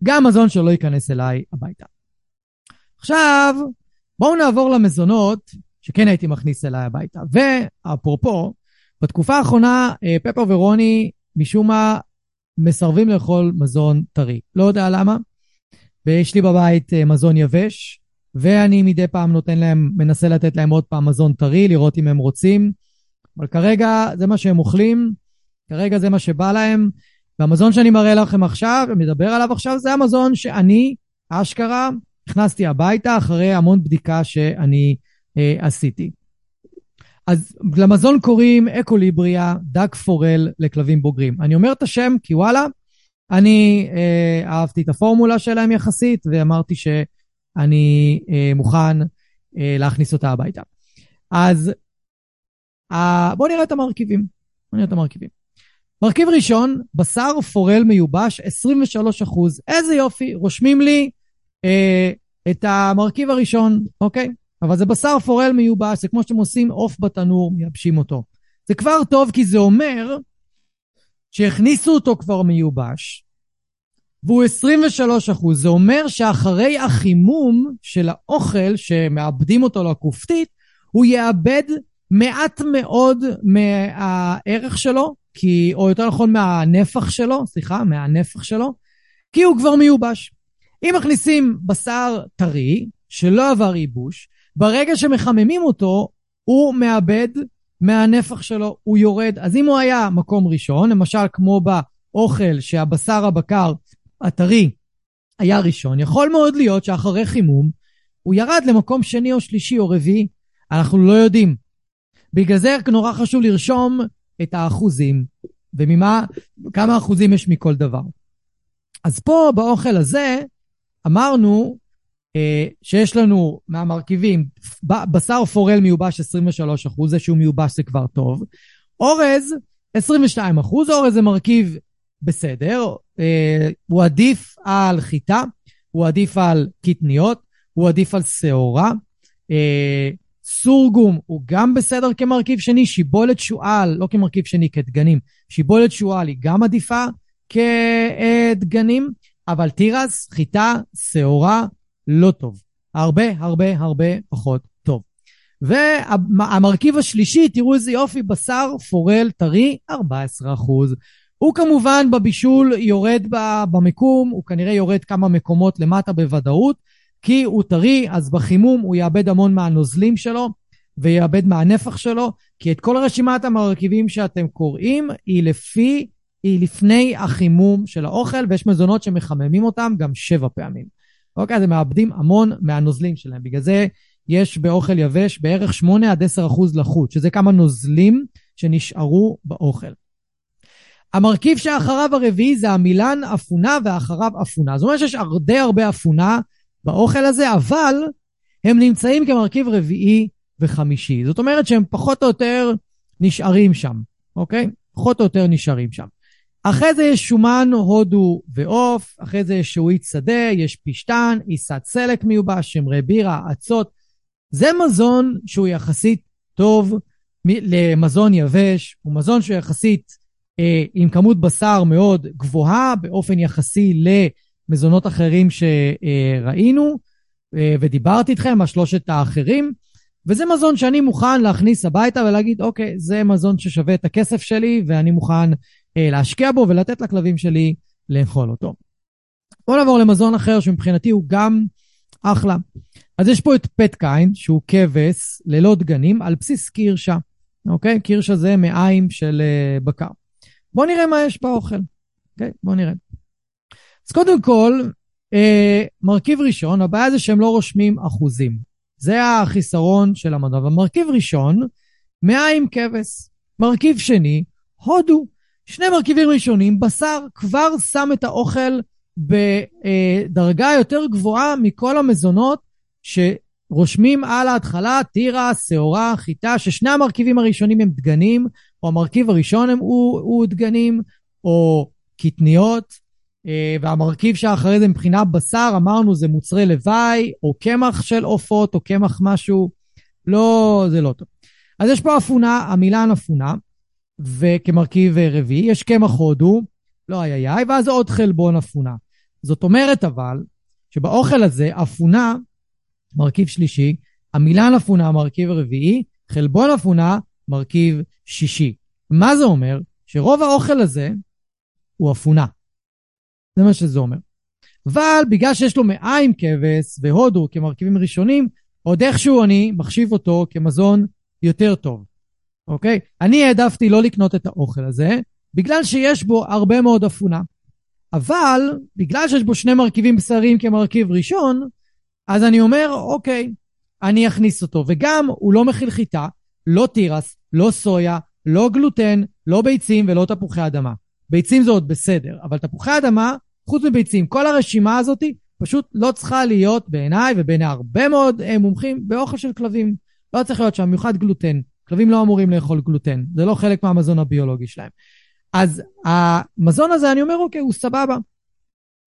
גם מזון שלא ייכנס אליי הביתה. עכשיו, בואו נעבור למזונות שכן הייתי מכניס אליי הביתה. ואפרופו, בתקופה האחרונה, אה, פפר ורוני, משום מה, מסרבים לאכול מזון טרי. לא יודע למה. ויש לי בבית אה, מזון יבש, ואני מדי פעם נותן להם, מנסה לתת להם עוד פעם מזון טרי, לראות אם הם רוצים. אבל כרגע זה מה שהם אוכלים, כרגע זה מה שבא להם. והמזון שאני מראה לכם עכשיו, ומדבר עליו עכשיו, זה המזון שאני, אשכרה, נכנסתי הביתה אחרי המון בדיקה שאני אה, עשיתי. אז למזון קוראים אקוליבריה, דג פורל לכלבים בוגרים. אני אומר את השם כי וואלה, אני אה, אהבתי את הפורמולה שלהם יחסית, ואמרתי שאני אה, מוכן אה, להכניס אותה הביתה. אז אה, בואו נראה את המרכיבים. בואו נראה את המרכיבים. מרכיב ראשון, בשר פורל מיובש, 23 אחוז. איזה יופי, רושמים לי אה, את המרכיב הראשון, אוקיי? אבל זה בשר פורל מיובש, זה כמו שאתם עושים עוף בתנור, מייבשים אותו. זה כבר טוב כי זה אומר שהכניסו אותו כבר מיובש, והוא 23 אחוז. זה אומר שאחרי החימום של האוכל, שמאבדים אותו לכופתית, הוא יאבד מעט מאוד מהערך שלו, כי, או יותר נכון מהנפח שלו, סליחה, מהנפח שלו, כי הוא כבר מיובש. אם מכניסים בשר טרי, שלא עבר ייבוש, ברגע שמחממים אותו, הוא מאבד מהנפח שלו, הוא יורד. אז אם הוא היה מקום ראשון, למשל כמו באוכל שהבשר הבקר הטרי היה ראשון, יכול מאוד להיות שאחרי חימום הוא ירד למקום שני או שלישי או רביעי. אנחנו לא יודעים. בגלל זה נורא חשוב לרשום את האחוזים, וממה, כמה אחוזים יש מכל דבר. אז פה באוכל הזה אמרנו שיש לנו מהמרכיבים, בשר פורל מיובש 23 אחוז, זה שהוא מיובש זה כבר טוב. אורז 22 אחוז, אורז זה מרכיב בסדר, אה, הוא עדיף על חיטה, הוא עדיף על קטניות, הוא עדיף על שעורה. אה, סורגום הוא גם בסדר כמרכיב שני, שיבולת שועל, לא כמרכיב שני, כדגנים, שיבולת שועל היא גם עדיפה כדגנים, אבל תירס, חיטה, שעורה, לא טוב. הרבה הרבה הרבה פחות טוב. והמרכיב השלישי, תראו איזה יופי, בשר פורל טרי, 14%. הוא כמובן בבישול יורד במיקום, הוא כנראה יורד כמה מקומות למטה בוודאות, כי הוא טרי, אז בחימום הוא יאבד המון מהנוזלים שלו ויאבד מהנפח שלו, כי את כל רשימת המרכיבים שאתם קוראים היא לפי, היא לפני החימום של האוכל, ויש מזונות שמחממים אותם גם שבע פעמים. אוקיי, אז הם מאבדים המון מהנוזלים שלהם. בגלל זה יש באוכל יבש בערך 8 עד 10 אחוז לחות, שזה כמה נוזלים שנשארו באוכל. המרכיב שאחריו הרביעי זה המילן אפונה ואחריו אפונה. זאת אומרת שיש די הרבה אפונה באוכל הזה, אבל הם נמצאים כמרכיב רביעי וחמישי. זאת אומרת שהם פחות או יותר נשארים שם, אוקיי? פחות או יותר נשארים שם. אחרי זה יש שומן, הודו ועוף, אחרי זה יש שעועית שדה, יש פשטן, עיסת סלק מיובש, שמרי בירה, אצות. זה מזון שהוא יחסית טוב למזון יבש, הוא מזון שהוא יחסית אה, עם כמות בשר מאוד גבוהה באופן יחסי למזונות אחרים שראינו, אה, ודיברתי איתכם על שלושת האחרים, וזה מזון שאני מוכן להכניס הביתה ולהגיד, אוקיי, זה מזון ששווה את הכסף שלי, ואני מוכן להשקיע בו ולתת לכלבים שלי לאכול אותו. בואו נעבור למזון אחר שמבחינתי הוא גם אחלה. אז יש פה את פטקיין, שהוא כבש ללא דגנים, על בסיס קירשה. אוקיי? קירשה זה מעיים של uh, בקר. בואו נראה מה יש באוכל. אוקיי? בואו נראה. אז קודם כל, uh, מרכיב ראשון, הבעיה זה שהם לא רושמים אחוזים. זה החיסרון של המדע. ומרכיב ראשון, מעיים כבש. מרכיב שני, הודו. שני מרכיבים ראשונים, בשר כבר שם את האוכל בדרגה יותר גבוהה מכל המזונות שרושמים על ההתחלה, טירה, שעורה, חיטה, ששני המרכיבים הראשונים הם דגנים, או המרכיב הראשון הם, הוא, הוא דגנים, או קטניות, אה, והמרכיב שאחרי זה מבחינה בשר, אמרנו זה מוצרי לוואי, או קמח של עופות, או קמח משהו, לא, זה לא טוב. אז יש פה אפונה, המילה אפונה, וכמרכיב רביעי, יש קמח הודו, לא איי איי איי, ואז עוד חלבון אפונה. זאת אומרת אבל, שבאוכל הזה, אפונה, מרכיב שלישי, המילן אפונה, מרכיב רביעי, חלבון אפונה, מרכיב שישי. מה זה אומר? שרוב האוכל הזה הוא אפונה. זה מה שזה אומר. אבל בגלל שיש לו מעיים כבש והודו כמרכיבים ראשונים, עוד איכשהו אני מחשיב אותו כמזון יותר טוב. אוקיי? אני העדפתי לא לקנות את האוכל הזה, בגלל שיש בו הרבה מאוד אפונה. אבל, בגלל שיש בו שני מרכיבים בשריים כמרכיב ראשון, אז אני אומר, אוקיי, אני אכניס אותו. וגם, הוא לא מכיל חיטה, לא תירס, לא סויה, לא גלוטן, לא ביצים ולא תפוחי אדמה. ביצים זה עוד בסדר, אבל תפוחי אדמה, חוץ מביצים, כל הרשימה הזאת פשוט לא צריכה להיות בעיניי ובעיני הרבה מאוד אה, מומחים באוכל של כלבים. לא צריך להיות שם, במיוחד גלוטן. כלבים לא אמורים לאכול גלוטן, זה לא חלק מהמזון הביולוגי שלהם. אז המזון הזה, אני אומר, אוקיי, הוא סבבה.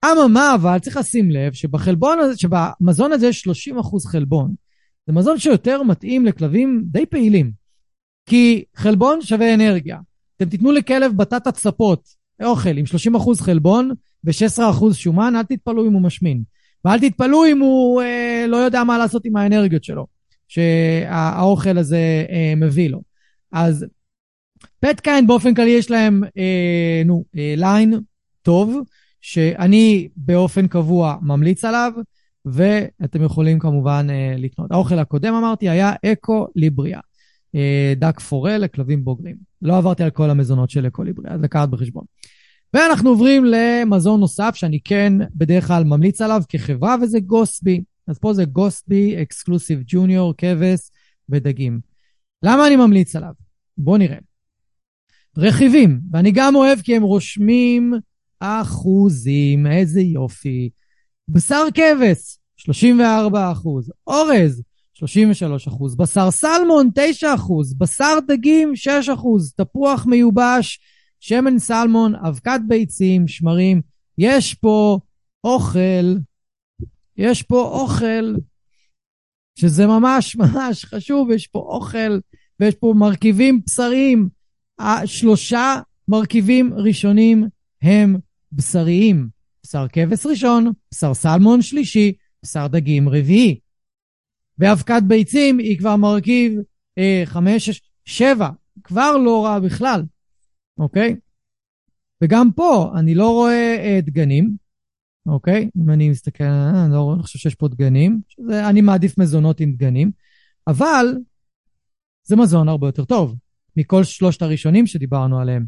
אממה, אבל צריך לשים לב שבחלבון הזה, שבמזון הזה יש 30 אחוז חלבון. זה מזון שיותר מתאים לכלבים די פעילים. כי חלבון שווה אנרגיה. אתם תיתנו לכלב בטטת ספות, אוכל עם 30 אחוז חלבון ו-16 אחוז שומן, אל תתפלאו אם הוא משמין. ואל תתפלאו אם הוא אה, לא יודע מה לעשות עם האנרגיות שלו, שהאוכל הזה אה, מביא לו. אז פטקיין באופן כללי יש להם, אה, נו, אה, ליין טוב, שאני באופן קבוע ממליץ עליו, ואתם יכולים כמובן אה, לקנות. האוכל הקודם אמרתי היה אקו ליבריה, אה, דק פורל לכלבים בוגרים. לא עברתי על כל המזונות של אקו ליבריה, אז לקחת בחשבון. ואנחנו עוברים למזון נוסף שאני כן בדרך כלל ממליץ עליו כחברה, וזה גוסטבי. אז פה זה גוסטבי, אקסקלוסיב ג'וניור, כבש ודגים. למה אני ממליץ עליו? בואו נראה. רכיבים, ואני גם אוהב כי הם רושמים אחוזים, איזה יופי. בשר כבש, 34 אחוז. אורז, 33 אחוז. בשר סלמון, 9 אחוז. בשר דגים, 6 אחוז. תפוח מיובש, שמן סלמון, אבקת ביצים, שמרים. יש פה אוכל, יש פה אוכל, שזה ממש ממש חשוב, יש פה אוכל ויש פה מרכיבים בשריים. השלושה מרכיבים ראשונים הם בשריים. בשר כבש ראשון, בשר סלמון שלישי, בשר דגים רביעי. ואבקת ביצים היא כבר מרכיב אה, חמש, שש, שבע, כבר לא רע בכלל, אוקיי? וגם פה אני לא רואה אה, דגנים, אוקיי? אם אני מסתכל, אה, אני לא חושב שיש פה דגנים, שזה, אני מעדיף מזונות עם דגנים, אבל זה מזון הרבה יותר טוב מכל שלושת הראשונים שדיברנו עליהם.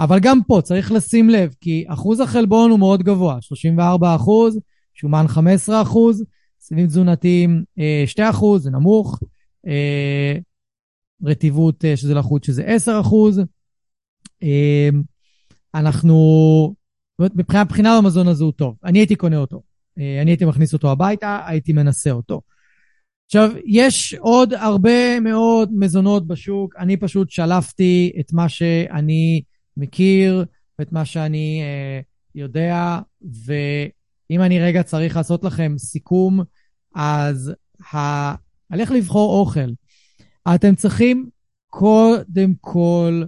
אבל גם פה צריך לשים לב, כי אחוז החלבון הוא מאוד גבוה, 34 אחוז, שומן 15 אחוז, סיבים תזונתיים 2 אחוז, זה נמוך, אה, רטיבות אה, שזה לחוץ שזה 10 אחוז. אה, אנחנו, מבחינת בחינה במזון הזה הוא טוב, אני הייתי קונה אותו, אני הייתי מכניס אותו הביתה, הייתי מנסה אותו. עכשיו, יש עוד הרבה מאוד מזונות בשוק, אני פשוט שלפתי את מה שאני מכיר ואת מה שאני אה, יודע, ואם אני רגע צריך לעשות לכם סיכום, אז ה... על איך לבחור אוכל. אתם צריכים קודם כל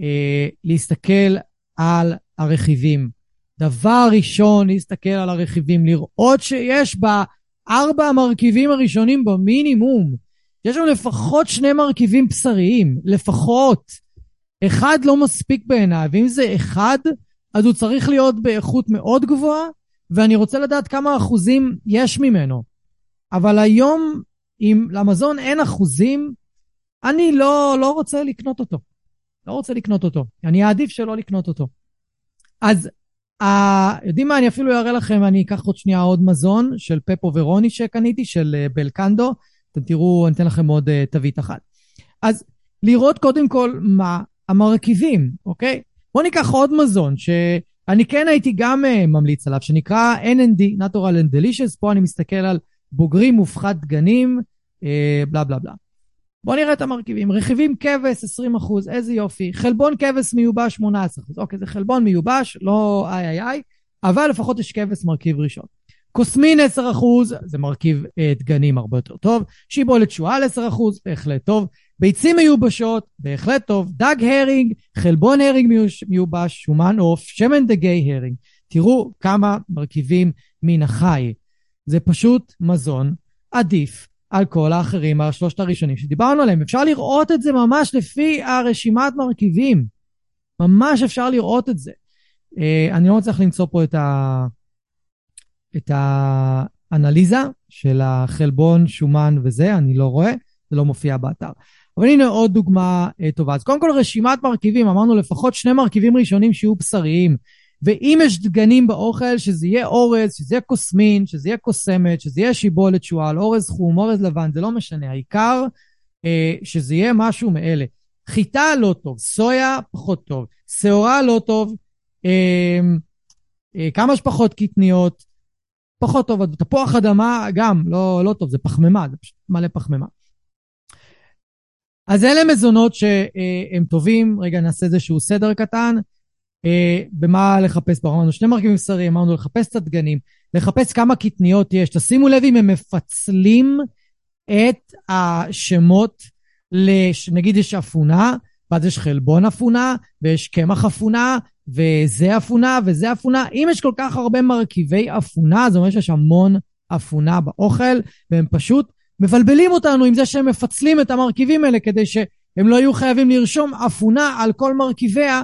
אה, להסתכל על הרכיבים. דבר ראשון, להסתכל על הרכיבים, לראות שיש בארבע המרכיבים הראשונים במינימום, יש לנו לפחות שני מרכיבים בשריים, לפחות. אחד לא מספיק בעיניי, ואם זה אחד, אז הוא צריך להיות באיכות מאוד גבוהה, ואני רוצה לדעת כמה אחוזים יש ממנו. אבל היום, אם למזון אין אחוזים, אני לא, לא רוצה לקנות אותו. לא רוצה לקנות אותו. אני אעדיף שלא לקנות אותו. אז יודעים מה, אני אפילו אראה לכם, אני אקח עוד שנייה עוד מזון של פפו ורוני שקניתי, של uh, בלקנדו. אתם תראו, אני אתן לכם עוד uh, תווית אחת. אז לראות קודם כל מה המרכיבים, אוקיי? בואו ניקח עוד מזון שאני כן הייתי גם uh, ממליץ עליו, שנקרא NND, Natural and Delicious, פה אני מסתכל על בוגרים מופחת דגנים, בלה בלה בלה. בואו נראה את המרכיבים. רכיבים כבש 20 אחוז, איזה יופי. חלבון כבש מיובש 18 אחוז. אוקיי, זה חלבון מיובש, לא איי איי איי, אבל לפחות יש כבש מרכיב ראשון. קוסמין 10 אחוז, זה מרכיב אה, דגנים הרבה יותר טוב. שיבולת שועל 10 אחוז, בהחלט טוב. ביצים מיובשות, בהחלט טוב. דג הרינג, חלבון הרינג מיובש, שומן עוף, שמן דגי הרינג. תראו כמה מרכיבים מן החי. זה פשוט מזון עדיף על כל האחרים, השלושת הראשונים שדיברנו עליהם. אפשר לראות את זה ממש לפי הרשימת מרכיבים. ממש אפשר לראות את זה. Uh, אני לא מצליח למצוא פה את, ה... את האנליזה של החלבון, שומן וזה, אני לא רואה, זה לא מופיע באתר. אבל הנה עוד דוגמה uh, טובה. אז קודם כל רשימת מרכיבים, אמרנו לפחות שני מרכיבים ראשונים שיהיו בשריים. ואם יש דגנים באוכל, שזה יהיה אורז, שזה יהיה קוסמין, שזה יהיה קוסמת, שזה יהיה שיבולת שועל, אורז חום, אורז לבן, זה לא משנה. העיקר אה, שזה יהיה משהו מאלה. חיטה לא טוב, סויה פחות טוב, שעורה לא טוב, אה, אה, כמה שפחות קטניות, פחות טוב. תפוח אדמה גם לא, לא טוב, זה פחמימה, זה פשוט מלא פחמימה. אז אלה מזונות שהם טובים, רגע נעשה איזשהו סדר קטן. אה, במה לחפש פה? אמרנו שני מרכיבים שריים, אמרנו לחפש את הדגנים, לחפש כמה קטניות יש. תשימו לב אם הם מפצלים את השמות, לש, נגיד יש אפונה, ואז יש חלבון אפונה, ויש קמח אפונה, וזה אפונה, וזה אפונה. אם יש כל כך הרבה מרכיבי אפונה, זה אומר שיש המון אפונה באוכל, והם פשוט מבלבלים אותנו עם זה שהם מפצלים את המרכיבים האלה כדי שהם לא יהיו חייבים לרשום אפונה על כל מרכיביה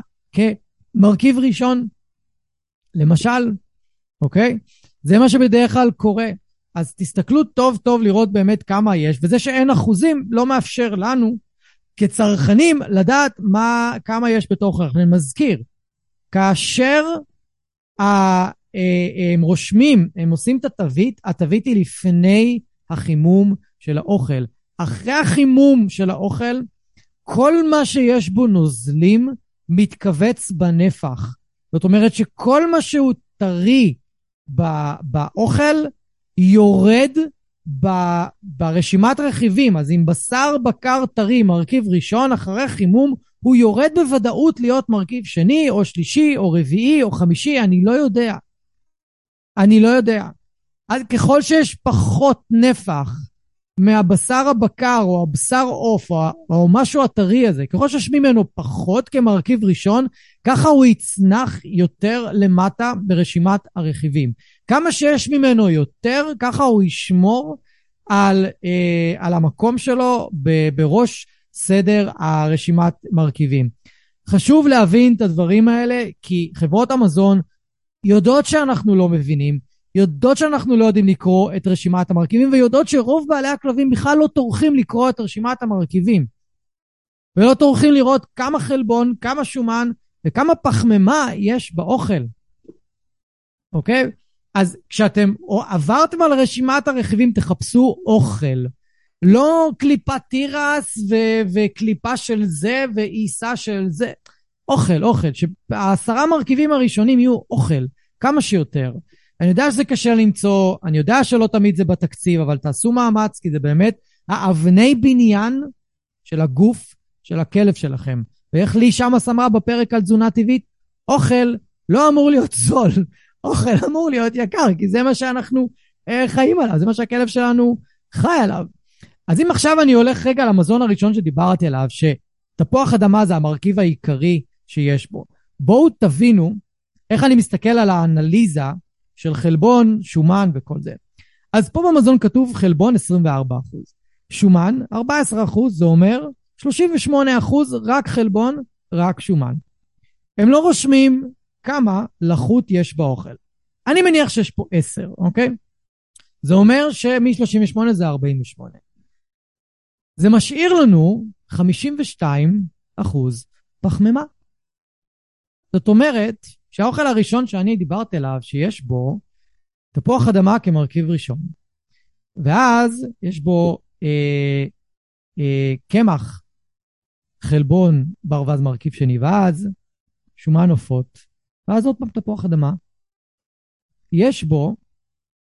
כמרכיב ראשון. למשל, אוקיי? זה מה שבדרך כלל קורה. אז תסתכלו טוב טוב לראות באמת כמה יש, וזה שאין אחוזים לא מאפשר לנו כצרכנים לדעת מה, כמה יש בתוך האוכל. אני מזכיר, כאשר ה, אה, הם רושמים, הם עושים את התווית, התווית היא לפני החימום של האוכל. אחרי החימום של האוכל, כל מה שיש בו נוזלים מתכווץ בנפח. זאת אומרת שכל מה שהוא טרי באוכל יורד ב, ברשימת רכיבים. אז אם בשר בקר טרי, מרכיב ראשון, אחרי חימום, הוא יורד בוודאות להיות מרכיב שני, או שלישי, או רביעי, או חמישי, אני לא יודע. אני לא יודע. אז ככל שיש פחות נפח מהבשר הבקר או הבשר עוף או, או משהו הטרי הזה, ככל שיש ממנו פחות כמרכיב ראשון, ככה הוא יצנח יותר למטה ברשימת הרכיבים. כמה שיש ממנו יותר, ככה הוא ישמור על, אה, על המקום שלו ב, בראש סדר הרשימת מרכיבים. חשוב להבין את הדברים האלה, כי חברות המזון יודעות שאנחנו לא מבינים, יודעות שאנחנו לא יודעים לקרוא את רשימת המרכיבים, ויודעות שרוב בעלי הכלבים בכלל לא טורחים לקרוא את רשימת המרכיבים. ולא טורחים לראות כמה חלבון, כמה שומן וכמה פחמימה יש באוכל. אוקיי? אז כשאתם עברתם על רשימת הרכיבים, תחפשו אוכל. לא קליפת תירס ו- וקליפה של זה ועיסה של זה. אוכל, אוכל. שהעשרה מרכיבים הראשונים יהיו אוכל, כמה שיותר. אני יודע שזה קשה למצוא, אני יודע שלא תמיד זה בתקציב, אבל תעשו מאמץ, כי זה באמת האבני בניין של הגוף של הכלב שלכם. ואיך לי שמה אמרה בפרק על תזונה טבעית, אוכל לא אמור להיות זול, אוכל אמור להיות יקר, כי זה מה שאנחנו אה, חיים עליו, זה מה שהכלב שלנו חי עליו. אז אם עכשיו אני הולך רגע למזון הראשון שדיברתי עליו, שתפוח אדמה זה המרכיב העיקרי שיש בו, בואו תבינו איך אני מסתכל על האנליזה של חלבון, שומן וכל זה. אז פה במזון כתוב חלבון 24%. שומן 14%, זה אומר 38% רק חלבון, רק שומן. הם לא רושמים כמה לחות יש באוכל. אני מניח שיש פה 10, אוקיי? זה אומר שמ-38 זה 48. זה משאיר לנו 52 אחוז פחמימה. זאת אומרת שהאוכל הראשון שאני דיברתי עליו, שיש בו תפוח אדמה כמרכיב ראשון, ואז יש בו אה, אה, קמח, חלבון, ברווז מרכיב שני, ואז שומן עופות, ואז עוד פעם תפוח אדמה. יש בו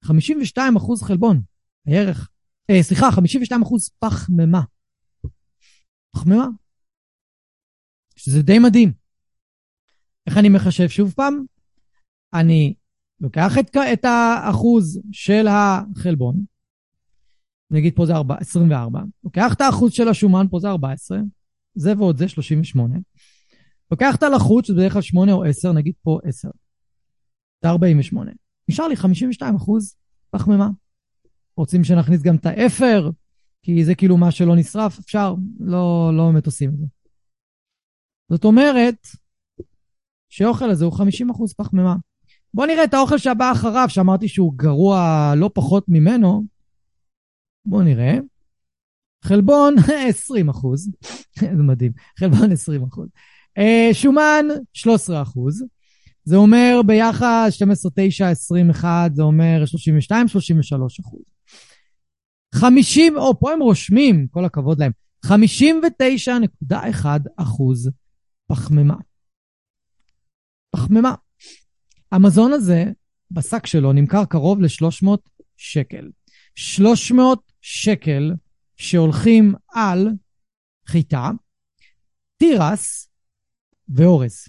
52 אחוז חלבון, הערך, אה, סליחה, 52 אחוז פחמימה. פחמימה. שזה די מדהים. איך אני מחשב שוב פעם? אני לוקח את, את האחוז של החלבון, נגיד פה זה 4, 24, לוקח את האחוז של השומן, פה זה 14, זה ועוד זה 38, לוקח את הלחות, שזה בדרך כלל 8 או 10, נגיד פה 10, זה 48. נשאר לי 52 אחוז פחמימה. רוצים שנכניס גם את האפר, כי זה כאילו מה שלא נשרף, אפשר, לא, לא באמת עושים את זה. זאת אומרת, שהאוכל הזה הוא 50% פחמימה. בואו נראה את האוכל שהבא אחריו, שאמרתי שהוא גרוע לא פחות ממנו. בואו נראה. חלבון 20 אחוז, זה מדהים, חלבון 20 אחוז. אה, שומן 13 אחוז, זה אומר ביחד 12, 9, 21, זה אומר 32, 33 אחוז. 50, או פה הם רושמים, כל הכבוד להם, 59.1 אחוז פחמימה. פחמימה. המזון הזה, בשק שלו, נמכר קרוב ל-300 שקל. 300 שקל שהולכים על חיטה, תירס ואורז.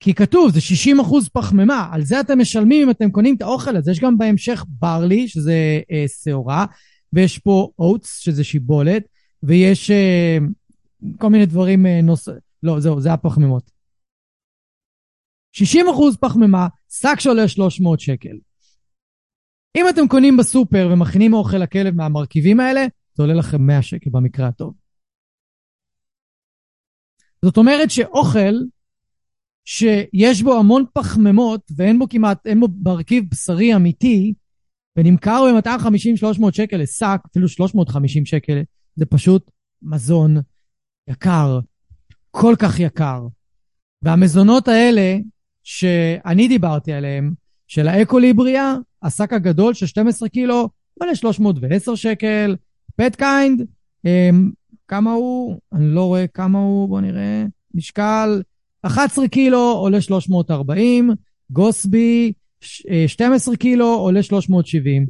כי כתוב, זה 60 אחוז פחמימה, על זה אתם משלמים אם אתם קונים את האוכל הזה. יש גם בהמשך ברלי, שזה אה, שעורה, ויש פה אוטס, שזה שיבולת, ויש אה, כל מיני דברים אה, נוס... לא, זהו, זה הפחמימות. 60 אחוז פחמימה, שק שעולה 300 שקל. אם אתם קונים בסופר ומכינים אוכל לכלב מהמרכיבים האלה, זה עולה לכם 100 שקל במקרה הטוב. זאת אומרת שאוכל שיש בו המון פחמימות ואין בו כמעט, אין בו מרכיב בשרי אמיתי, ונמכר ב-250-300 שקל לשק, אפילו 350 שקל, זה פשוט מזון יקר, כל כך יקר. והמזונות האלה, שאני דיברתי עליהם, של ה Equilibria, השק הגדול של 12 קילו, עולה 310 שקל, Petkind, אמ, כמה הוא? אני לא רואה כמה הוא, בוא נראה. משקל 11 קילו עולה 340, גוסבי 12 קילו עולה 370.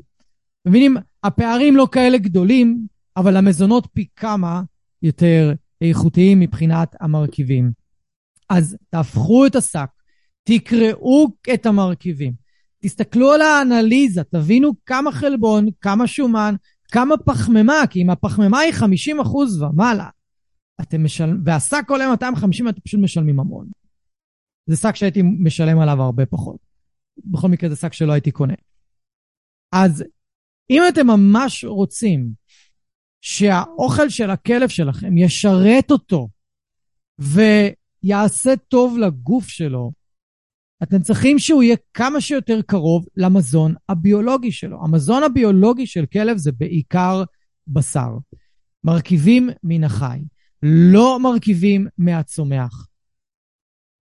מבינים? הפערים לא כאלה גדולים, אבל המזונות פי כמה יותר איכותיים מבחינת המרכיבים. אז תהפכו את השק, תקראו את המרכיבים, תסתכלו על האנליזה, תבינו כמה חלבון, כמה שומן, כמה פחמימה, כי אם הפחמימה היא 50% ומעלה, אתם משלמים, והשק עולה 250, אתם פשוט משלמים המון. זה שק שהייתי משלם עליו הרבה פחות. בכל מקרה זה שק שלא הייתי קונה. אז אם אתם ממש רוצים שהאוכל של הכלב שלכם ישרת אותו ויעשה טוב לגוף שלו, אתם צריכים שהוא יהיה כמה שיותר קרוב למזון הביולוגי שלו. המזון הביולוגי של כלב זה בעיקר בשר. מרכיבים מן החי, לא מרכיבים מהצומח.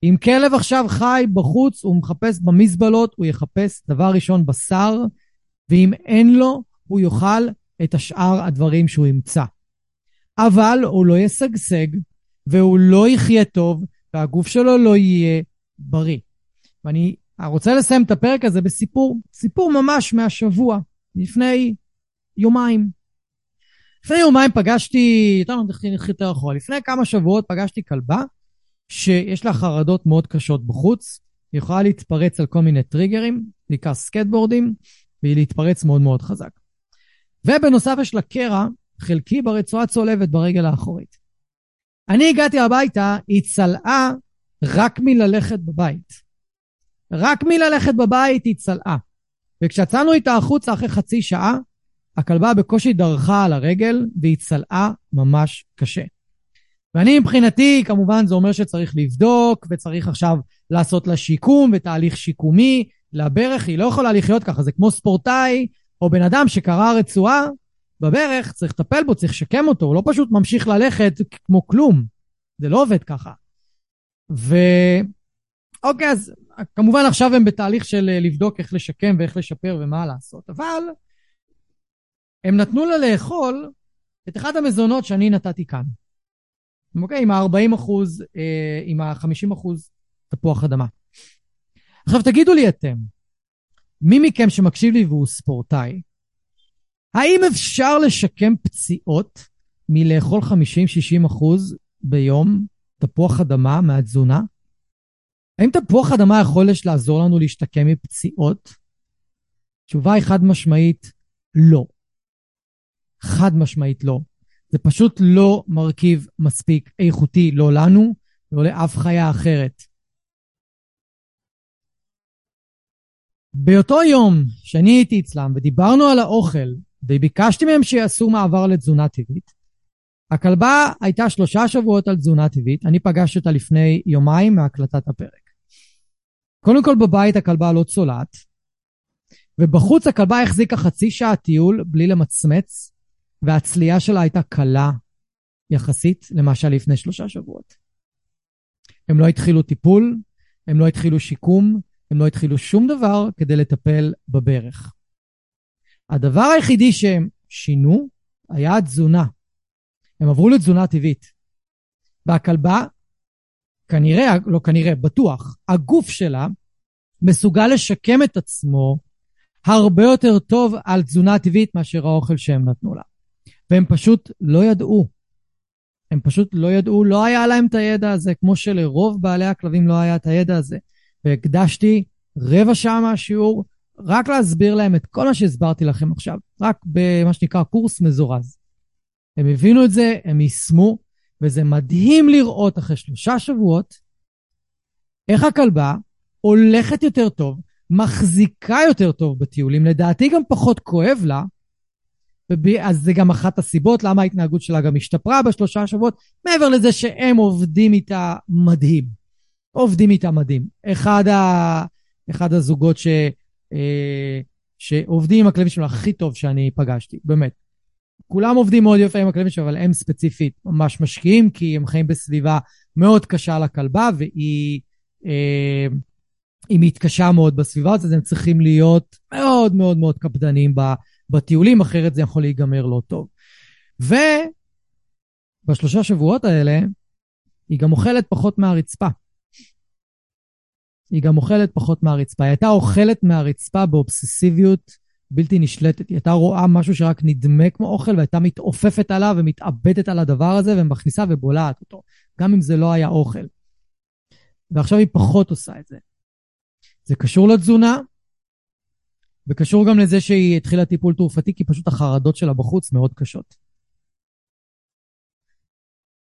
אם כלב עכשיו חי בחוץ, הוא מחפש במזבלות, הוא יחפש דבר ראשון בשר, ואם אין לו, הוא יאכל את השאר הדברים שהוא ימצא. אבל הוא לא ישגשג, והוא לא יחיה טוב, והגוף שלו לא יהיה בריא. ואני רוצה לסיים את הפרק הזה בסיפור, סיפור ממש מהשבוע, לפני יומיים. לפני יומיים פגשתי, יותר נתחיל יותר אחורה, לפני כמה שבועות פגשתי כלבה שיש לה חרדות מאוד קשות בחוץ, היא יכולה להתפרץ על כל מיני טריגרים, בעיקר סקטבורדים, והיא להתפרץ מאוד מאוד חזק. ובנוסף יש לה קרע חלקי ברצועה צולבת ברגל האחורית. אני הגעתי הביתה, היא צלעה רק מללכת בבית. רק מללכת בבית היא צלעה. וכשיצאנו איתה החוצה אחרי חצי שעה, הכלבה בקושי דרכה על הרגל והיא צלעה ממש קשה. ואני מבחינתי, כמובן זה אומר שצריך לבדוק וצריך עכשיו לעשות לה שיקום ותהליך שיקומי לברך, היא לא יכולה לחיות ככה, זה כמו ספורטאי או בן אדם שקרע רצועה בברך, צריך לטפל בו, צריך לשקם אותו, הוא לא פשוט ממשיך ללכת כמו כלום. זה לא עובד ככה. ו... אוקיי, אז כמובן עכשיו הם בתהליך של אה, לבדוק איך לשקם ואיך לשפר ומה לעשות, אבל הם נתנו לה לאכול את אחד המזונות שאני נתתי כאן. אוקיי? עם ה-40 אחוז, אה, עם ה-50 אחוז תפוח אדמה. עכשיו תגידו לי אתם, מי מכם שמקשיב לי והוא ספורטאי, האם אפשר לשקם פציעות מלאכול 50-60 אחוז ביום תפוח אדמה מהתזונה? האם תפוח אדמה יכול לעזור לנו להשתקם מפציעות? התשובה היא חד משמעית לא. חד משמעית לא. זה פשוט לא מרכיב מספיק איכותי, לא לנו ולא לאף חיה אחרת. באותו יום שאני הייתי אצלם ודיברנו על האוכל וביקשתי מהם שיעשו מעבר לתזונה טבעית, הכלבה הייתה שלושה שבועות על תזונה טבעית, אני פגשתי אותה לפני יומיים מהקלטת הפרק. קודם כל בבית הכלבה לא צולעת, ובחוץ הכלבה החזיקה חצי שעה טיול בלי למצמץ, והצלייה שלה הייתה קלה יחסית למה שהיה לפני שלושה שבועות. הם לא התחילו טיפול, הם לא התחילו שיקום, הם לא התחילו שום דבר כדי לטפל בברך. הדבר היחידי שהם שינו היה התזונה. הם עברו לתזונה טבעית. והכלבה כנראה, לא כנראה, בטוח, הגוף שלה מסוגל לשקם את עצמו הרבה יותר טוב על תזונה טבעית מאשר האוכל שהם נתנו לה. והם פשוט לא ידעו. הם פשוט לא ידעו, לא היה להם את הידע הזה, כמו שלרוב בעלי הכלבים לא היה את הידע הזה. והקדשתי רבע שעה מהשיעור רק להסביר להם את כל מה שהסברתי לכם עכשיו, רק במה שנקרא קורס מזורז. הם הבינו את זה, הם יישמו, וזה מדהים לראות אחרי שלושה שבועות איך הכלבה הולכת יותר טוב, מחזיקה יותר טוב בטיולים, לדעתי גם פחות כואב לה, אז זה גם אחת הסיבות למה ההתנהגות שלה גם השתפרה בשלושה שבועות, מעבר לזה שהם עובדים איתה מדהים. עובדים איתה מדהים. אחד, ה... אחד הזוגות ש... אה, שעובדים עם הכלבים שלו הכי טוב שאני פגשתי, באמת. כולם עובדים מאוד יפה עם הכלבים שלו, אבל הם ספציפית ממש משקיעים, כי הם חיים בסביבה מאוד קשה לכלבה, והיא אה, היא מתקשה מאוד בסביבה הזאת, אז הם צריכים להיות מאוד מאוד מאוד קפדניים בטיולים, אחרת זה יכול להיגמר לא טוב. ובשלושה שבועות האלה, היא גם אוכלת פחות מהרצפה. היא גם אוכלת פחות מהרצפה. היא הייתה אוכלת מהרצפה באובססיביות בלתי נשלטת. היא הייתה רואה משהו שרק נדמה כמו אוכל, והייתה מתעופפת עליו ומתאבדת על הדבר הזה, ומכניסה ובולעת אותו, גם אם זה לא היה אוכל. ועכשיו היא פחות עושה את זה. זה קשור לתזונה, וקשור גם לזה שהיא התחילה טיפול תרופתי, כי פשוט החרדות שלה בחוץ מאוד קשות.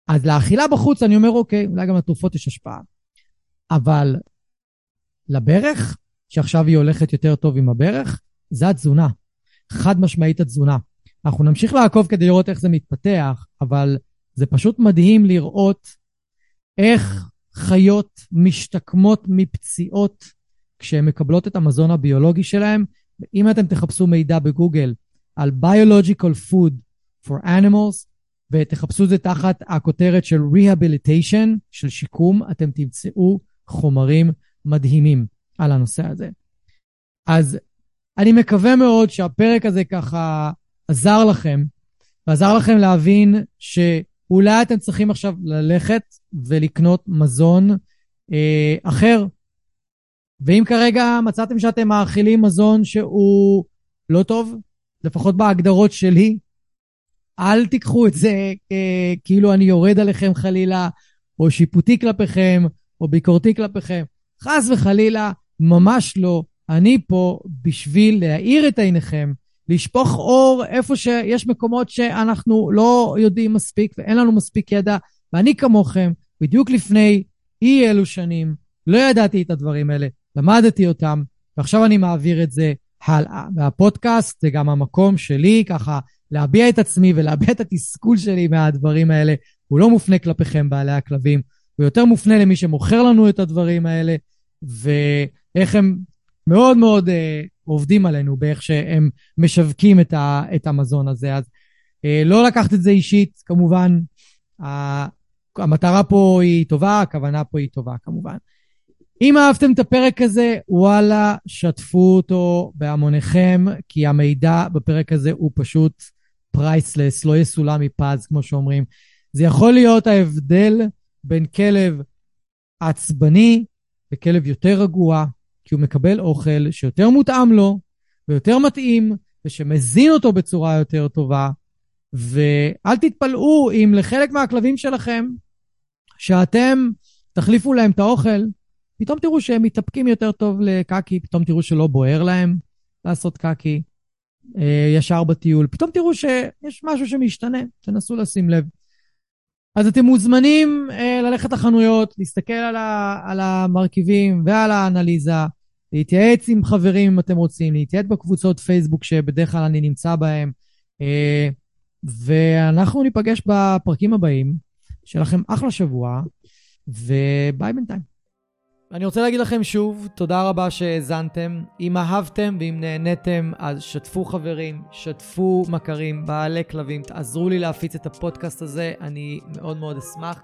אז לאכילה בחוץ אני אומר, אוקיי, אולי גם לתרופות יש השפעה. אבל לברך, שעכשיו היא הולכת יותר טוב עם הברך, זה התזונה. חד משמעית התזונה. אנחנו נמשיך לעקוב כדי לראות איך זה מתפתח, אבל זה פשוט מדהים לראות איך חיות משתקמות מפציעות כשהן מקבלות את המזון הביולוגי שלהן. אם אתם תחפשו מידע בגוגל על biological food for animals, ותחפשו את זה תחת הכותרת של rehabilitation, של שיקום, אתם תמצאו חומרים מדהימים על הנושא הזה. אז אני מקווה מאוד שהפרק הזה ככה עזר לכם, ועזר לכם להבין שאולי אתם צריכים עכשיו ללכת ולקנות מזון אה, אחר. ואם כרגע מצאתם שאתם מאכילים מזון שהוא לא טוב, לפחות בהגדרות שלי, אל תיקחו את זה אה, כאילו אני יורד עליכם חלילה, או שיפוטי כלפיכם, או ביקורתי כלפיכם. חס וחלילה, ממש לא. אני פה בשביל להאיר את עיניכם, לשפוך אור איפה שיש מקומות שאנחנו לא יודעים מספיק ואין לנו מספיק ידע, ואני כמוכם, בדיוק לפני אי אלו שנים, לא ידעתי את הדברים האלה, למדתי אותם, ועכשיו אני מעביר את זה הלאה. והפודקאסט זה גם המקום שלי, ככה, להביע את עצמי ולהביע את התסכול שלי מהדברים האלה. הוא לא מופנה כלפיכם, בעלי הכלבים, הוא יותר מופנה למי שמוכר לנו את הדברים האלה, ואיך הם מאוד מאוד אה, עובדים עלינו באיך שהם משווקים את, ה, את המזון הזה. אז אה, לא לקחת את זה אישית, כמובן. ה, המטרה פה היא טובה, הכוונה פה היא טובה, כמובן. אם אהבתם את הפרק הזה, וואלה, שתפו אותו בהמוניכם, כי המידע בפרק הזה הוא פשוט פרייסלס, לא יסולא מפז, כמו שאומרים. זה יכול להיות ההבדל בין כלב עצבני וכלב יותר רגוע, כי הוא מקבל אוכל שיותר מותאם לו ויותר מתאים, ושמזין אותו בצורה יותר טובה. ואל תתפלאו אם לחלק מהכלבים שלכם, שאתם תחליפו להם את האוכל, פתאום תראו שהם מתאפקים יותר טוב לקקי, פתאום תראו שלא בוער להם לעשות קקי אה, ישר בטיול, פתאום תראו שיש משהו שמשתנה, תנסו לשים לב. אז אתם מוזמנים אה, ללכת לחנויות, להסתכל על, ה, על המרכיבים ועל האנליזה, להתייעץ עם חברים אם אתם רוצים, להתייעץ בקבוצות פייסבוק שבדרך כלל אני נמצא בהם, אה, ואנחנו ניפגש בפרקים הבאים. שיהיה לכם אחלה שבוע, וביי בינתיים. אני רוצה להגיד לכם שוב, תודה רבה שהאזנתם. אם אהבתם ואם נהניתם, אז שתפו חברים, שתפו מכרים, בעלי כלבים, תעזרו לי להפיץ את הפודקאסט הזה, אני מאוד מאוד אשמח.